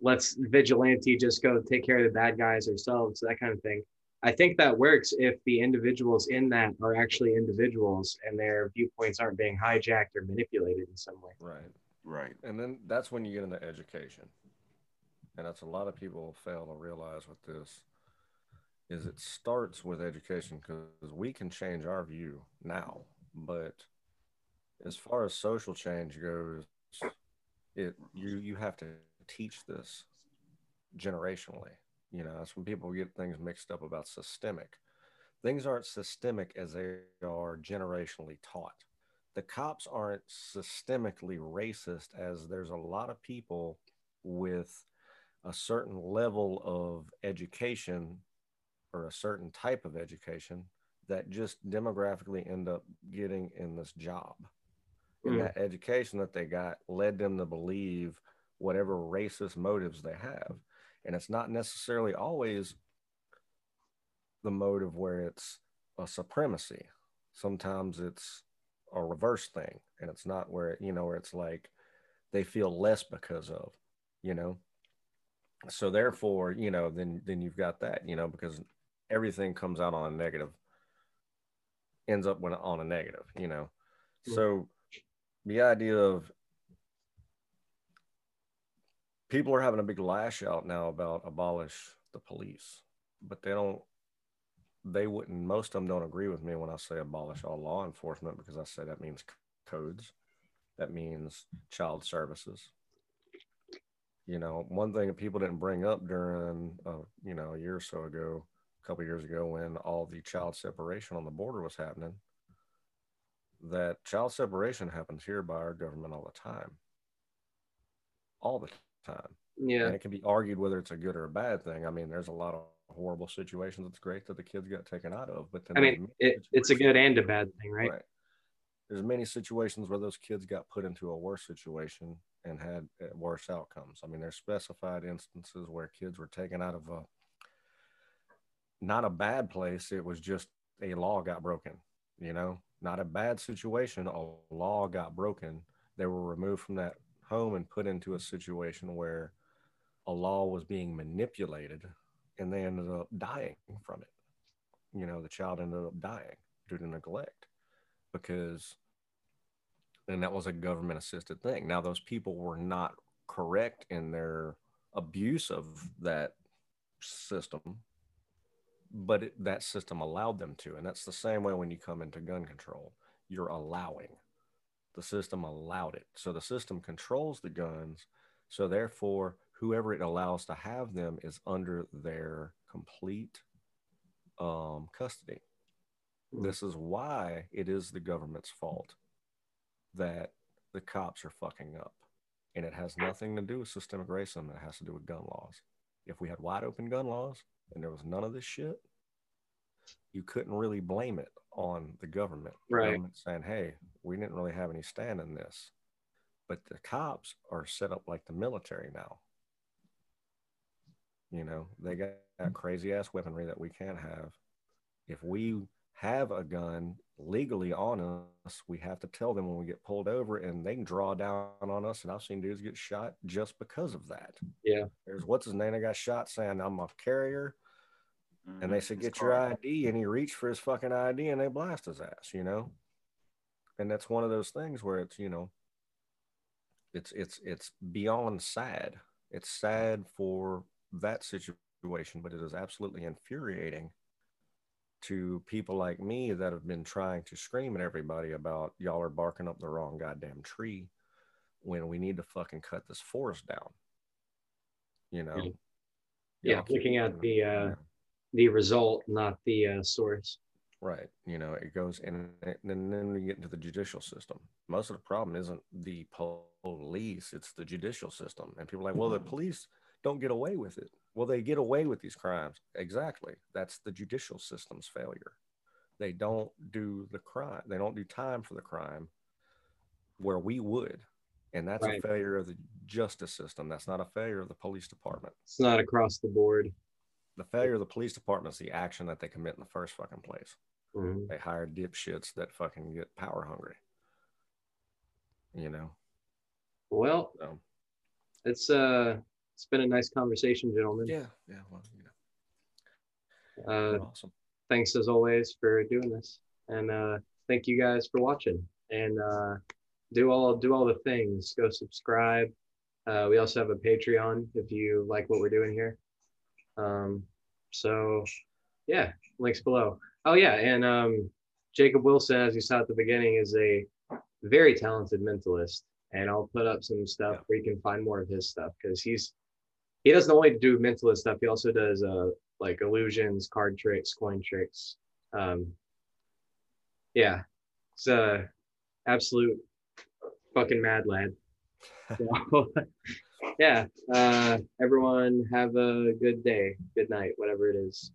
let's vigilante just go take care of the bad guys ourselves that kind of thing i think that works if the individuals in that are actually individuals and their viewpoints aren't being hijacked or manipulated in some way Right. Right. And then that's when you get into education. And that's a lot of people fail to realize with this is it starts with education because we can change our view now. But as far as social change goes, it you you have to teach this generationally. You know, that's when people get things mixed up about systemic. Things aren't systemic as they are generationally taught. the cops aren't systemically racist as there's a lot of people with a certain level of education or a certain type of education that just demographically end up getting in this job. And Mm. that education that they got led them to believe whatever racist motives they have. And it's not necessarily always the motive where it's a supremacy. Sometimes it's a reverse thing. And it's not where, you know, where it's like they feel less because of, you know. So therefore, you know, then then you've got that, you know, because everything comes out on a negative, ends up when on a negative, you know. So the idea of people are having a big lash out now about abolish the police, but they don't they wouldn't most of them don't agree with me when I say abolish all law enforcement because I say that means codes. That means child services. You know, one thing that people didn't bring up during uh, you know, a year or so ago, a couple years ago when all the child separation on the border was happening, that child separation happens here by our government all the time. All the time. Yeah. And it can be argued whether it's a good or a bad thing. I mean, there's a lot of horrible situations. It's great that the kids got taken out of, but then I mean, it, it's a good and a bad thing, right? There's many situations where those kids got put into a worse situation and had uh, worse outcomes. I mean, there's specified instances where kids were taken out of a not a bad place. It was just a law got broken, you know, not a bad situation. A law got broken. They were removed from that home and put into a situation where a law was being manipulated and they ended up dying from it. You know, the child ended up dying due to neglect because, and that was a government assisted thing. Now, those people were not correct in their abuse of that system, but it, that system allowed them to. And that's the same way when you come into gun control, you're allowing. The system allowed it. So the system controls the guns. So therefore, whoever it allows to have them is under their complete um, custody. Mm. This is why it is the government's fault that the cops are fucking up. And it has nothing to do with systemic racism. It has to do with gun laws. If we had wide open gun laws and there was none of this shit, you couldn't really blame it on the government. The government saying, hey, we didn't really have any stand in this. But the cops are set up like the military now. You know, they got that crazy ass weaponry that we can't have. If we have a gun legally on us, we have to tell them when we get pulled over and they can draw down on us. And I've seen dudes get shot just because of that. Yeah. There's what's his name that got shot saying I'm a carrier. And they said, It's get your Carl. ID. And he reached for his fucking ID and they blast his ass, you know? And that's one of those things where it's, you know, it's, it's, it's beyond sad. It's sad for that situation, but it is absolutely infuriating to people like me that have been trying to scream at everybody about y'all are barking up the wrong goddamn tree when we need to fucking cut this forest down. You know? Yeah. Looking at the, uh. The result, not the uh, source. Right. You know, it goes and and then we get into the judicial system. Most of the problem isn't the police, it's the judicial system. And people are like, well, the police don't get away with it. Well, they get away with these crimes. Exactly. That's the judicial system's failure. They don't do the crime, they don't do time for the crime where we would. And that's Right. a failure of the justice system. That's not a failure of the police department. It's not across the board. The failure of the police department is the action that they commit in the first fucking place. Mhm. they hire dipshits that fucking get power hungry. You know, Well, so it's uh, it's been a nice conversation, gentlemen. yeah, yeah. Well, you know, Uh, awesome. thanks as always for doing this, and uh, thank you guys for watching. And uh, do all do all the things. Go subscribe. Uh, we also have a Patreon if you like what we're doing here. Um, so yeah, links below. Oh yeah, and um, Jacob Wilson, as you saw at the beginning, is a very talented mentalist, and I'll put up some stuff Yeah. where you can find more of his stuff because he's he doesn't only do mentalist stuff. He also does uh like illusions, card tricks, coin tricks. Um, yeah, it's uh absolute fucking mad lad. So, yeah. Uh, everyone have a good day, good night, whatever it is.